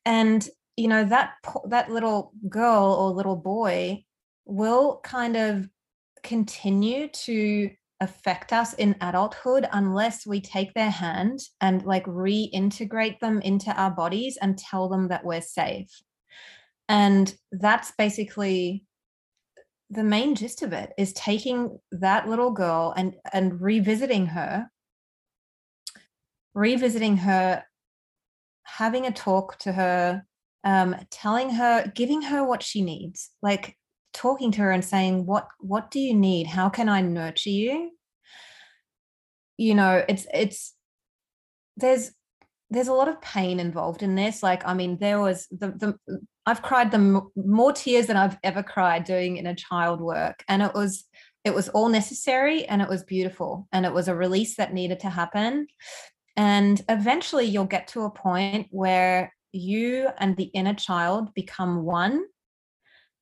And you know that that little girl or little boy will kind of continue to affect us in adulthood unless we take their hand and like reintegrate them into our bodies and tell them that we're safe. And that's basically the main gist of it is taking that little girl and and revisiting her revisiting her having a talk to her um, telling her giving her what she needs like talking to her and saying what what do you need? How can i nurture you? You know it's it's there's there's a lot of pain involved in this. Like i mean there was the the i've cried the more tears than i've ever cried doing in a child work. And it was it was all necessary and it was beautiful. And it was a release that needed to happen. And eventually you'll get to a point where you and the inner child become one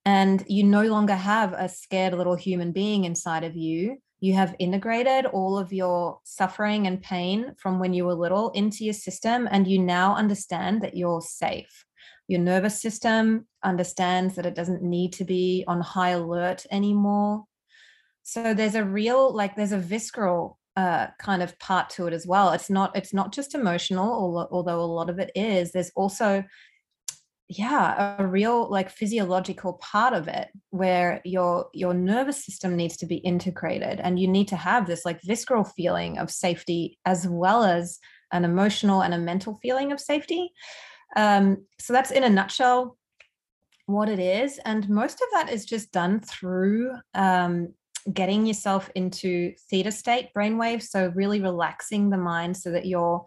and you no longer have a scared little human being inside of you you have integrated all of your suffering and pain from when you were little into your system and you now understand that you're safe. Your nervous system understands that it doesn't need to be on high alert anymore. So there's a real like there's a visceral uh, kind of part to it as well. It's not it's not just emotional although a lot of it is. There's also yeah a real like physiological part of it where your your nervous system needs to be integrated and you need to have this like visceral feeling of safety as well as an emotional and a mental feeling of safety. Um, so that's in a nutshell what it is and most of that is just done through um, getting yourself into theta state brainwaves so really relaxing the mind so that you're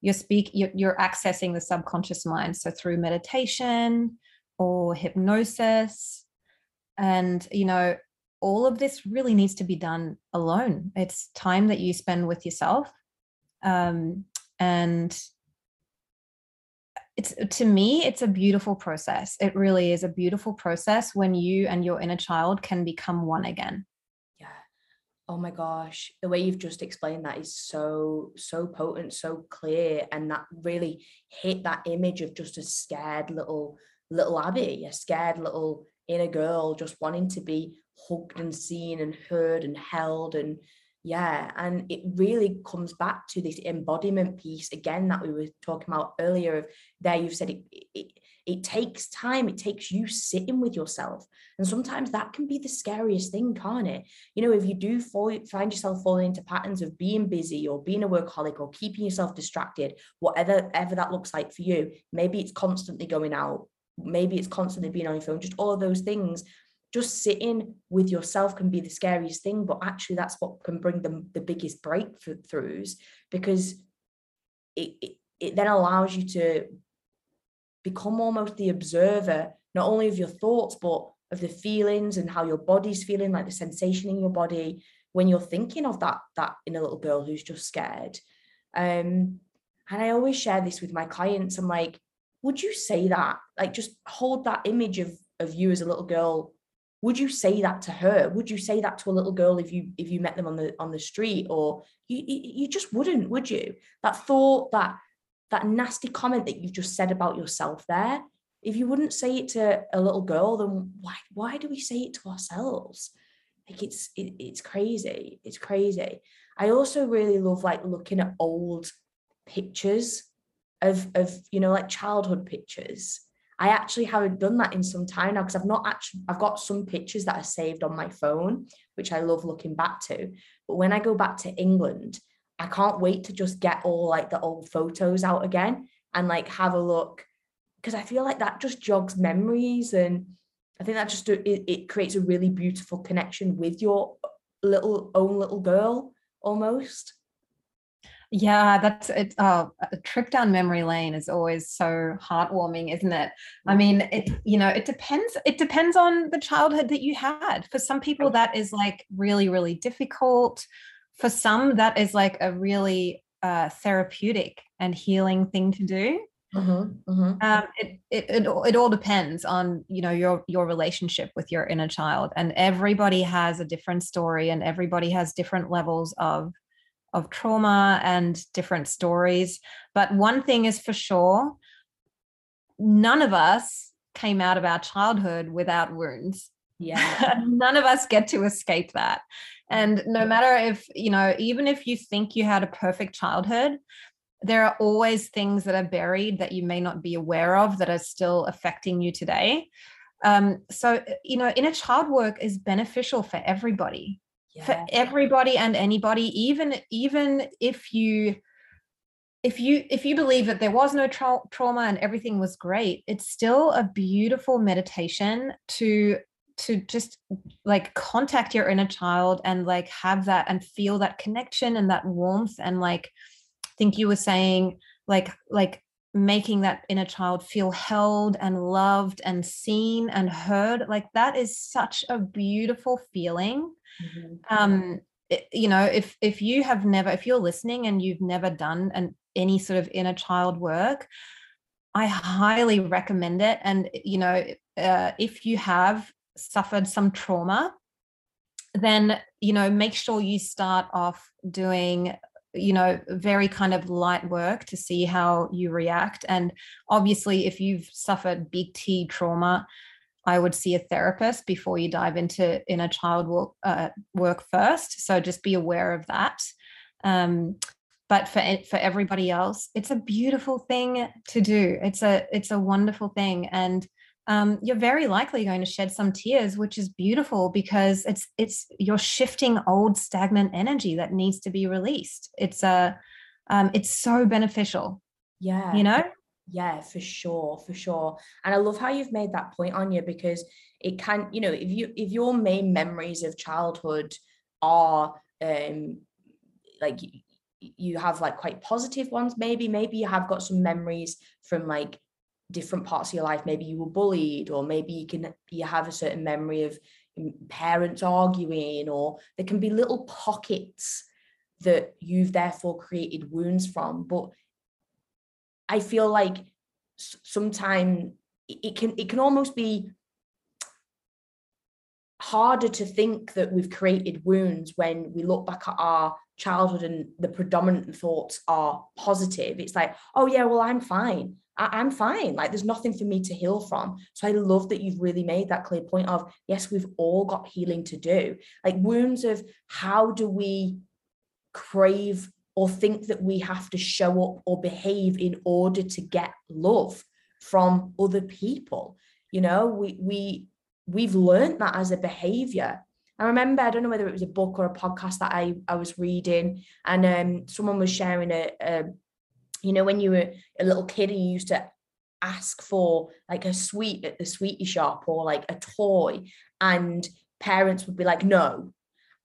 you're speak you're, you're accessing the subconscious mind so through meditation or hypnosis. And you know all of this really needs to be done alone. It's time that you spend with yourself. Um, and it's to me it's a beautiful process. It really is a beautiful process when you and your inner child can become one again oh my gosh the way you've just explained that is so so potent so clear and that really hit that image of just a scared little little abby a scared little inner girl just wanting to be hugged and seen and heard and held and yeah and it really comes back to this embodiment piece again that we were talking about earlier of there you've said it, it it takes time. It takes you sitting with yourself. And sometimes that can be the scariest thing can't it? You know if you do fall, find yourself falling into patterns of being busy or being a workaholic or keeping yourself distracted whatever ever that looks like for you maybe it's constantly going out. Maybe it's constantly being on your phone. Just all of those things. Just sitting with yourself can be the scariest thing but actually that's what can bring them the biggest breakthroughs because it, it, it then allows you to become almost the observer, not only of your thoughts, but of the feelings and how your body's feeling, like the sensation in your body when you're thinking of that that inner little girl who's just scared. Um, and I always share this with my clients. I'm like, would you say that? Like, just hold that image of of you as a little girl. Would you say that to her? Would you say that to a little girl if you if you met them on the on the street? Or you you just wouldn't, would you? That thought, that that nasty comment that you've just said about yourself there if you wouldn't say it to a little girl then why why do we say it to ourselves? Like it's it, it's crazy it's crazy. I also really love like looking at old pictures of of you know like childhood pictures. I actually haven't done that in some time now because i've not actually i've got some pictures that are saved on my phone which i love looking back to. But when i go back to england i can't wait to just get all like the old photos out again and like have a look because i feel like that just jogs memories and I think that just it, it creates a really beautiful connection with your little own little girl almost. Yeah, that's it. Oh, a trip down memory lane is always so heartwarming, isn't it? I mm. mean, it you know, it depends. It depends on the childhood that you had. For some people, that is like really, really difficult. For some, that is like a really uh, therapeutic and healing thing to do. Mm-hmm, mm-hmm. Um, it, it, it it all depends on you know your your relationship with your inner child, and everybody has a different story, and everybody has different levels of of trauma and different stories. But one thing is for sure, none of us came out of our childhood without wounds. Yeah, *laughs* none of us get to escape that. And no matter if, you know, even if you think you had a perfect childhood, there are always things that are buried that you may not be aware of that are still affecting you today. Um, so, you know, inner child work is beneficial for everybody, yeah. for everybody and anybody, even even if you if you if you believe that there was no tra- trauma and everything was great it's still a beautiful meditation to to just like contact your inner child and like have that and feel that connection and that warmth and like think you were saying like like making that inner child feel held and loved and seen and heard like that is such a beautiful feeling mm-hmm. um it, you know if if you have never if you're listening and you've never done an any sort of inner child work i highly recommend it and you know uh, if you have suffered some trauma then you know make sure you start off doing you know very kind of light work to see how you react. And obviously if you've suffered big t trauma i would see a therapist before you dive into inner child work, uh, work first. So just be aware of that. Um, but for for everybody else it's a beautiful thing to do. It's a it's a wonderful thing. And um, you're very likely going to shed some tears, which is beautiful because it's it's you're shifting old stagnant energy that needs to be released. It's a um, it's so beneficial. Yeah, you know. Yeah, for sure, for sure. And I love how you've made that point on you because it can, you know, if you if your main memories of childhood are um like you have like quite positive ones maybe maybe you have got some memories from like different parts of your life. Maybe you were bullied or maybe you can you have a certain memory of mm, parents arguing or there can be little pockets that you've therefore created wounds from. But i feel like sometimes it can it can almost be harder to think that we've created wounds when we look back at our childhood and the predominant thoughts are positive. It's like oh yeah well i'm fine I, am fine. Like there's nothing for me to heal from. So I love that you've really made that clear point of yes, we've all got healing to do. Like wounds of how do we crave or think that we have to show up or behave in order to get love from other people. You know, we we we've learned that as a behavior. I remember, I don't know whether it was a book or a podcast that I, I was reading, and um, someone was sharing a, a you know when you were a little kid and you used to ask for like a sweet at the sweetie shop or like a toy and parents would be like no.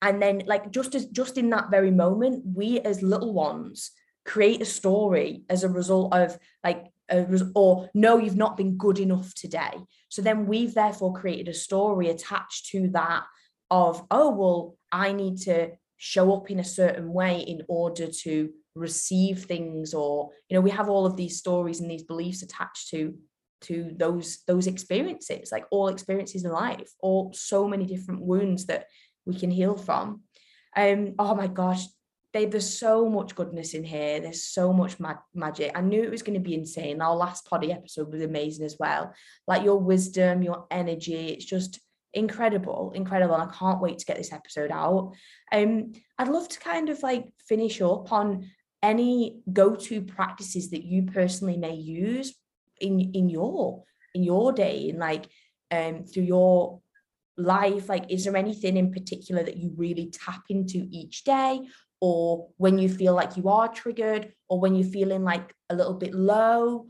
And then like just as just in that very moment we as little ones create a story as a result of like or no you've not been good enough today. So then we've therefore created a story attached to that of oh well i need to show up in a certain way in order to receive things or you know we have all of these stories and these beliefs attached to to those those experiences like all experiences in life all so many different wounds that we can heal from. Um oh my gosh they, there's so much goodness in here. There's so much mag- magic. I knew it was going to be insane. Our last potty episode was amazing as well. Like your wisdom your energy it's just incredible, incredible. And I can't wait to get this episode out. Um, I'd love to kind of like finish up on any go-to practices that you personally may use in in your in your day and like um through your life like is there anything in particular that you really tap into each day or when you feel like you are triggered or when you're feeling like a little bit low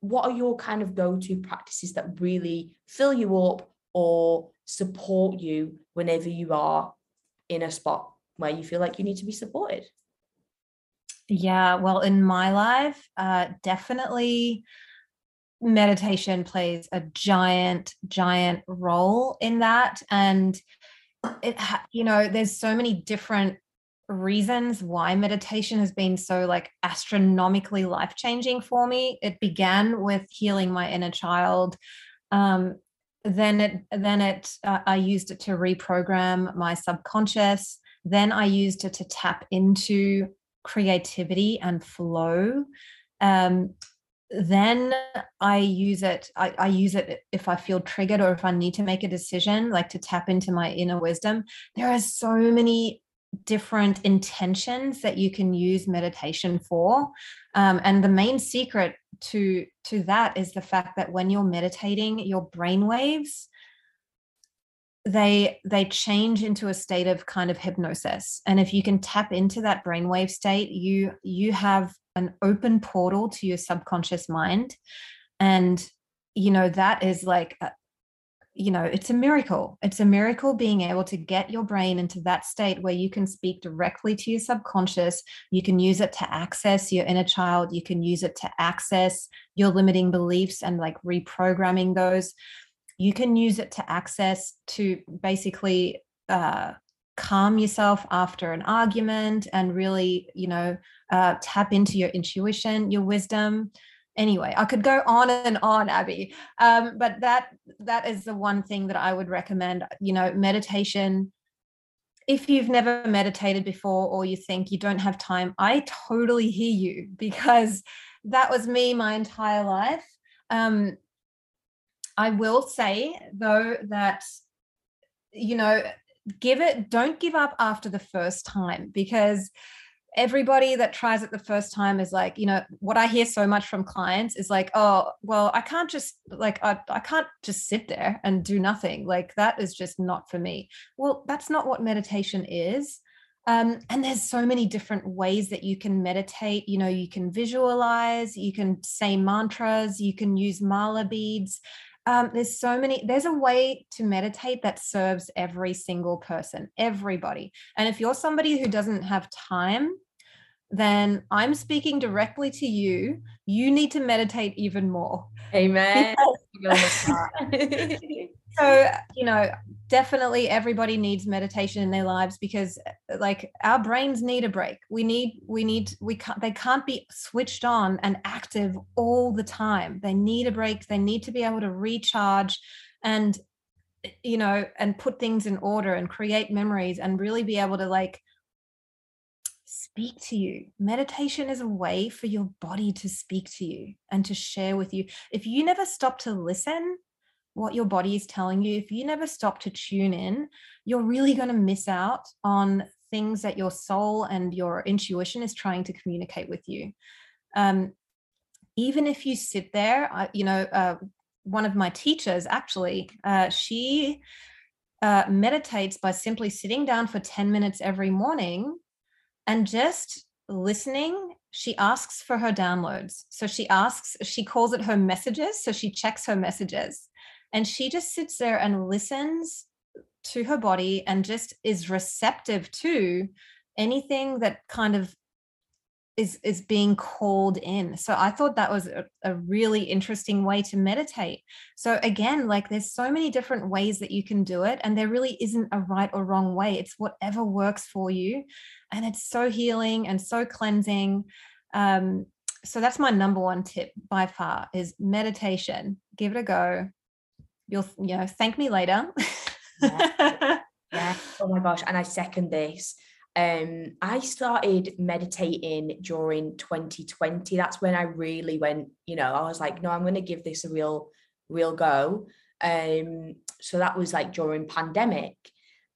what are your kind of go-to practices that really fill you up or support you whenever you are in a spot where you feel like you need to be supported. Yeah well in my life uh definitely meditation plays a giant giant role in that. And it you know there's so many different reasons why meditation has been so like astronomically life changing for me. It began with healing my inner child um, then it then it uh, i used it to reprogram my subconscious then i used it to tap into creativity and flow um, then I use it. I, I, use it if I feel triggered or if I need to make a decision, like to tap into my inner wisdom. There are so many different intentions that you can use meditation for, um, and the main secret to to that is the fact that when you're meditating, your brain waves they they change into a state of kind of hypnosis. And if you can tap into that brainwave state you you have an open portal to your subconscious mind. And you know that is like you know it's a miracle. It's a miracle being able to get your brain into that state where you can speak directly to your subconscious. You can use it to access your inner child. You can use it to access your limiting beliefs and like reprogramming those. You can use it to access to basically uh, calm yourself after an argument and really you know uh, tap into your intuition your wisdom anyway i could go on and on abby. Um, but that that is the one thing that i would recommend you know meditation. If you've never meditated before or you think you don't have time i totally hear you *laughs* because that was me my entire life. Um, i will say though that you know give it don't give up after the first time because everybody that tries it the first time is like you know what i hear so much from clients is like oh well i can't just like I, I can't just sit there and do nothing. Like that is just not for me. Well that's not what meditation is. Um, and there's so many different ways that you can meditate. You know you can visualize you can say mantras you can use mala beads um, there's so many there's a way to meditate that serves every single person everybody. And if you're somebody who doesn't have time then i'm speaking directly to you. You need to meditate even more. Amen *laughs* *laughs* so you know definitely everybody needs meditation in their lives because uh, like our brains need a break we need we need we can't they can't be switched on and active all the time they need a break they need to be able to recharge and you know and put things in order and create memories and really be able to like speak to you. Meditation is a way for your body to speak to you and to share with you. If you never stop to listen, what your body is telling you, if you never stop to tune in, you're really going to miss out on things that your soul and your intuition is trying to communicate with you. Um, even if you sit there, I, you know, uh, one of my teachers actually, uh, she uh, meditates by simply sitting down for 10 minutes every morning and just listening she asks for her downloads so she asks she calls it her messages so she checks her messages and she just sits there and listens to her body and just is receptive to anything that kind of is is being called in. So i thought that was a, a, really interesting way to meditate. So again like there's so many different ways that you can do it and there really isn't a right or wrong way. It's whatever works for you and it's so healing and so cleansing. Um, so that's my number one tip by far is meditation. Give it a go you'll you know thank me later yeah. yeah *laughs* oh my gosh and i second this um i started meditating during 2020 that's when i really went you know i was like no i'm going to give this a real real go Um, so that was like during pandemic.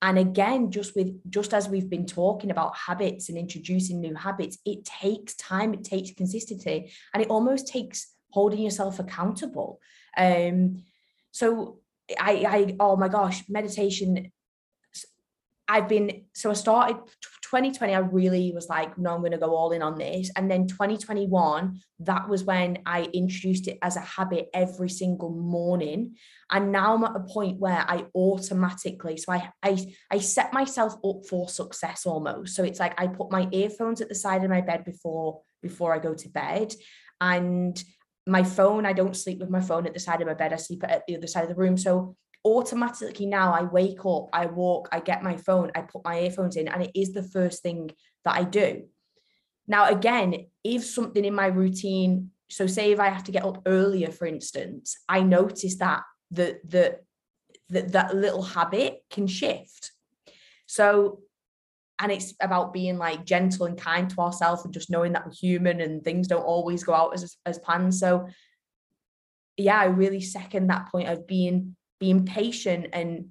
And again, just with just as we've been talking about habits and introducing new habits, it takes time, it takes consistency, and it almost takes holding yourself accountable. Um, so I, I, oh my gosh, meditation. I've been so I started 2020. I really was like, no, I'm going to go all in on this. And then 2021, that was when I introduced it as a habit every single morning. And now I'm at a point where I automatically, so I, I, I set myself up for success almost. So it's like I put my earphones at the side of my bed before before I go to bed, and my phone, I don't sleep with my phone at the side of my bed. I sleep at the other side of the room. So automatically now I wake up, I walk, I get my phone, I put my earphones in, and it is the first thing that I do. Now, again, if something in my routine, so say if I have to get up earlier, for instance, I notice that the the, the that little habit can shift. So and it's about being like gentle and kind to ourselves and just knowing that we're human and things don't always go out as as planned. So yeah i really second that point of being being patient and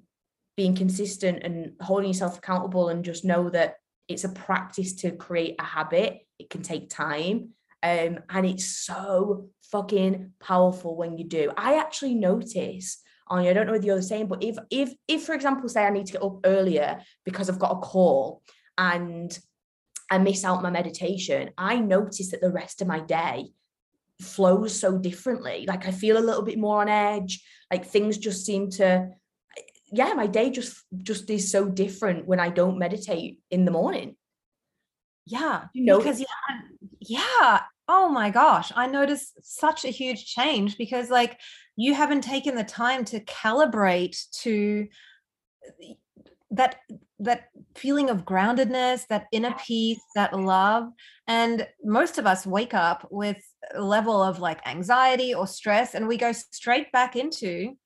being consistent and holding yourself accountable and just know that it's a practice to create a habit. It can take time um, and it's so fucking powerful when you do. I actually notice Oh, I don't know what you're saying, but if if if for example, say I need to get up earlier because I've got a call and I miss out my meditation, I notice that the rest of my day flows so differently. Like I feel a little bit more on edge. Like things just seem to yeah, my day just just is so different when I don't meditate in the morning. Yeah, you know, because yeah, yeah. Oh my gosh, I noticed such a huge change because like you haven't taken the time to calibrate to eh, that that feeling of groundedness that inner peace that love. And most of us wake up with a level of like anxiety or stress and we go straight back into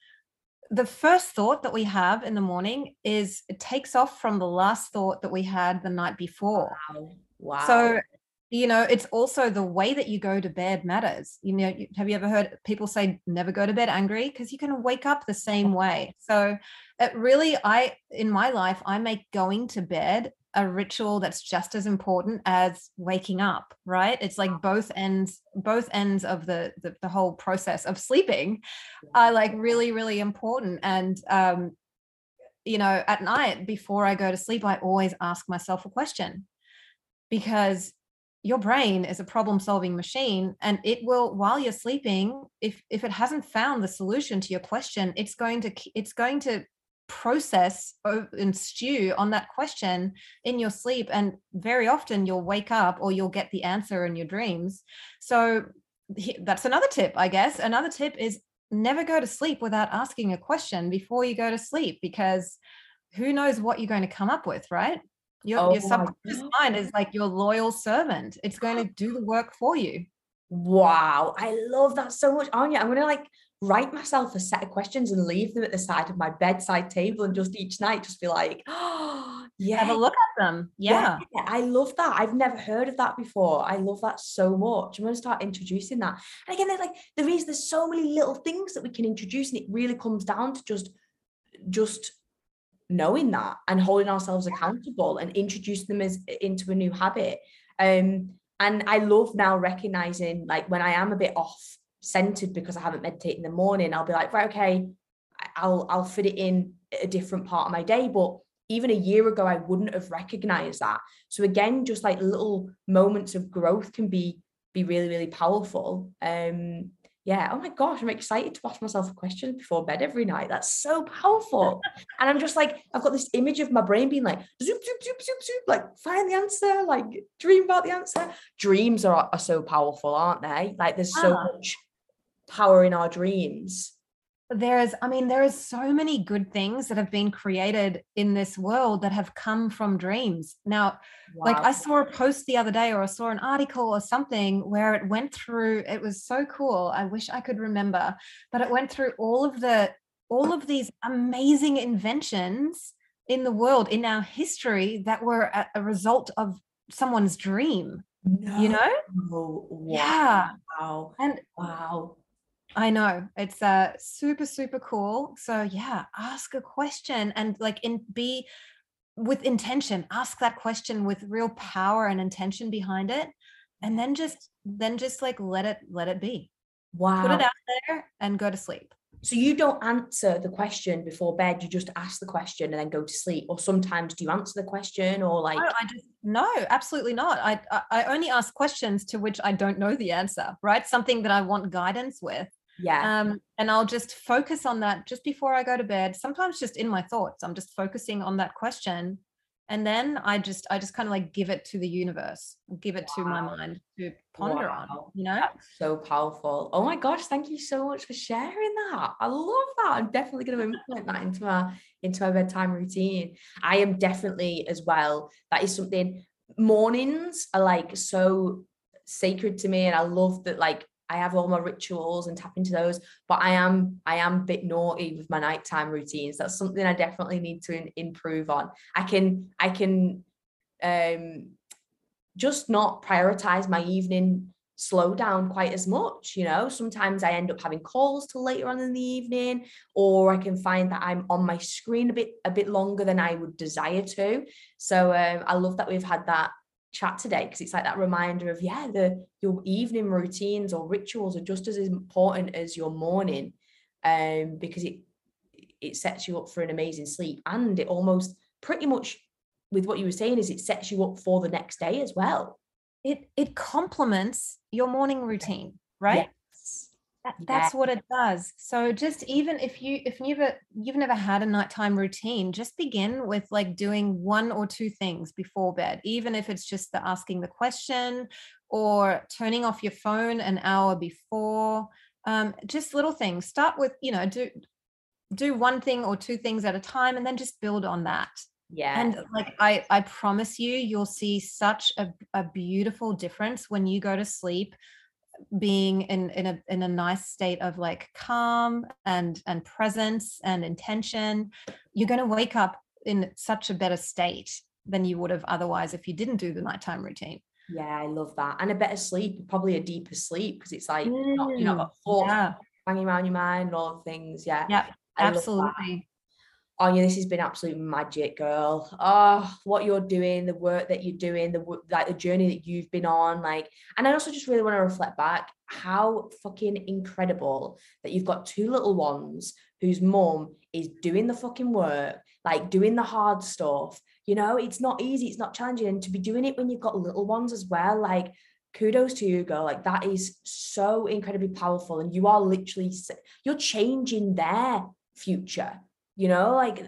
the first thought that we have in the morning is it takes off from the last thought that we had the night before. Wow, wow. so you know it's also the way that you go to bed matters. You know have you ever heard people say never go to bed angry? Because you can wake up the same *laughs* way. So it really i in my life i make going to bed a ritual that's just as important as waking up right? It's like both ends both ends of the the, the whole process of sleeping are like really really important. And um you know at night before i go to sleep i always ask myself a question because your brain is a problem solving machine and it will while you're sleeping if if it hasn't found the solution to your question it's going to it's going to process and stew on that question in your sleep and very often you'll wake up or you'll get the answer in your dreams. So that's another tip i guess. Another tip is never go to sleep without asking a question before you go to sleep because who knows what you're going to come up with right your, oh your subconscious mind is like your loyal servant. It's going to do the work for you. Wow. I love that so much. Anya, I'm going to like write myself a set of questions and leave them at the side of my bedside table and just each night just be like, oh, *gasps* yeah. Have a look at them. Yeah. yeah. I love that. I've never heard of that before. I love that so much. I'm going to start introducing that. And again, there's like, there is, there's so many little things that we can introduce and it really comes down to just, just knowing that and holding ourselves accountable and introducing them as into a new habit. Um and i love now recognizing like when i am a bit off centered because i haven't meditated in the morning i'll be like right okay i'll i'll fit it in a different part of my day. But even a year ago i wouldn't have recognized that. So again just like little moments of growth can be be really really powerful. Um yeah, oh my gosh, I'm excited to ask myself a question before bed every night. That's so powerful. and I'm just like, I've got this image of my brain being like, zoop, zoop, zoop, zoop, zoop, like find the answer, like dream about the answer. Dreams are, are so powerful, aren't they? Like there's so ah. much power in our dreams there's i mean there is so many good things that have been created in this world that have come from dreams now wow. like i saw a post the other day or i saw an article or something where it went through it was so cool i wish i could remember but it went through all of the all of these amazing inventions in the world in our history that were a, a result of someone's dream no. you know wow. yeah wow and wow I know it's uh super super cool. So yeah, ask a question and like in be with intention. Ask that question with real power and intention behind it, and then just then just like let it let it be. Wow. Put it out there and go to sleep. So you don't answer the question before bed. You just ask the question and then go to sleep. Or sometimes do you answer the question or like? No, I just no, absolutely not. I I only ask questions to which I don't know the answer. Right, something that I want guidance with. Yeah. Um, and I'll just focus on that just before I go to bed. Sometimes just in my thoughts, I'm just focusing on that question and then i just i just kind of like give it to the universe give it wow. to my mind to ponder wow. on you know That's so powerful oh my gosh thank you so much for sharing that i love that i'm definitely going to implement that into my into my bedtime routine i am definitely as well that is something mornings are like so sacred to me and i love that like I have all my rituals and tap into those, but I am I am a bit naughty with my nighttime routines. That's something I definitely need to in, improve on. I can I can um just not prioritize my evening slow down quite as much you know sometimes i end up having calls till later on in the evening or i can find that i'm on my screen a bit a bit longer than i would desire to so um, i love that we've had that chat today because it's like that reminder of yeah the your evening routines or rituals are just as important as your morning um because it it sets you up for an amazing sleep. And it almost pretty much with what you were saying is it sets you up for the next day as well. It it complements your morning routine right that, that's yeah. what it does. So just even if you if you've you've never had a nighttime routine, just begin with like doing one or two things before bed, even if it's just the asking the question or turning off your phone an hour before. Um, just little things. Start with you know do do one thing or two things at a time, and then just build on that. Yeah. And like I I promise you, you'll see such a, a beautiful difference when you go to sleep being in in a in a nice state of like calm and and presence and intention you're going to wake up in such a better state than you would have otherwise if you didn't do the nighttime routine. Yeah i love that and a better sleep probably a deeper sleep because it's like mm, not, you know got thoughts yeah. banging around your mind all things yeah. Yeah absolutely Oh Anya, this has been absolute magic, girl. Oh, what you're doing, the work that you're doing, the like the journey that you've been on, like, and I also just really want to reflect back how fucking incredible that you've got two little ones whose mum is doing the fucking work, like doing the hard stuff. You know, it's not easy, it's not challenging, and to be doing it when you've got little ones as well, like. Kudos to you, girl. Like that is so incredibly powerful, and you are literally you're changing their future you know like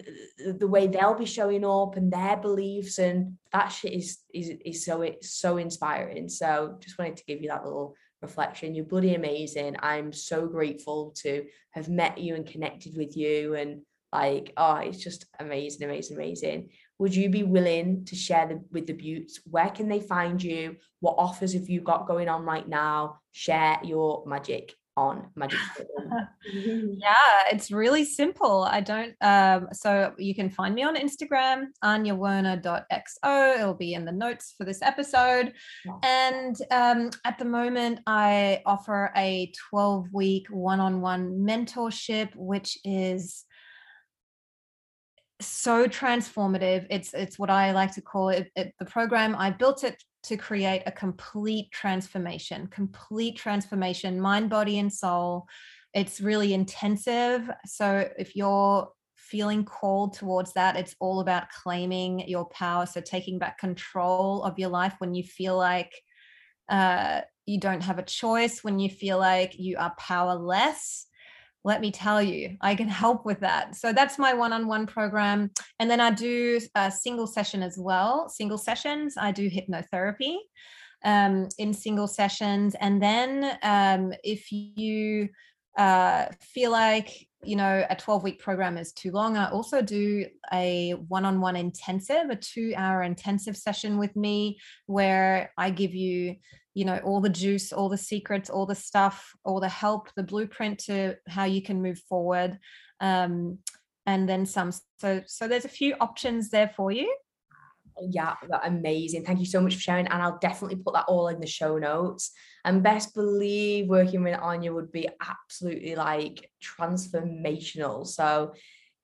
the way they'll be showing up and their beliefs and that shit is is is so it's so inspiring. So just wanted to give you that little reflection. You're bloody amazing. I'm so grateful to have met you and connected with you and like oh it's just amazing amazing amazing. Would you be willing to share the, with the beauts where can they find you? What offers have you got going on right now? Share your magic on magic *laughs* yeah it's really simple. I don't um so you can find me on instagram anyawerner.xo it'll be in the notes for this episode. And um at the moment i offer a 12 week one-on-one mentorship which is so transformative. It's it's what i like to call it, it the program. I built it to create a complete transformation, complete transformation, mind, body, and soul. It's really intensive. So if you're feeling called towards that, it's all about claiming your power. So taking back control of your life when you feel like uh, you don't have a choice, when you feel like you are powerless let me tell you, I can help with that. So that's my one on one program. And then I do a single session as well. Single sessions, I do hypnotherapy um, in single sessions. And then um, if you uh, feel like you know a 12 week program is too long. I also do a one-on-one intensive a two hour intensive session with me where i give you you know all the juice all the secrets all the stuff all the help the blueprint to how you can move forward. Um, and then some. So so there's a few options there for you Yeah, amazing. Thank you so much for sharing. And I'll definitely put that all in the show notes. And best believe working with Anya would be absolutely like transformational. So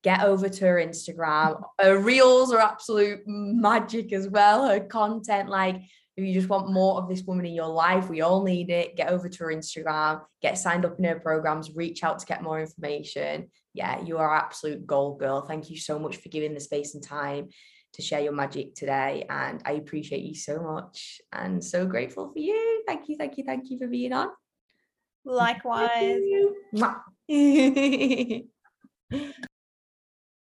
get over to her Instagram. Her reels are absolute magic as well. Her content, like if you just want more of this woman in your life, we all need it. Get over to her Instagram, get signed up in her programs, reach out to get more information. Yeah, you are absolute gold girl. Thank you so much for giving the space and time to share your magic today. And I appreciate you so much and so grateful for you. Thank you, thank you, thank you for being on. Likewise. *laughs*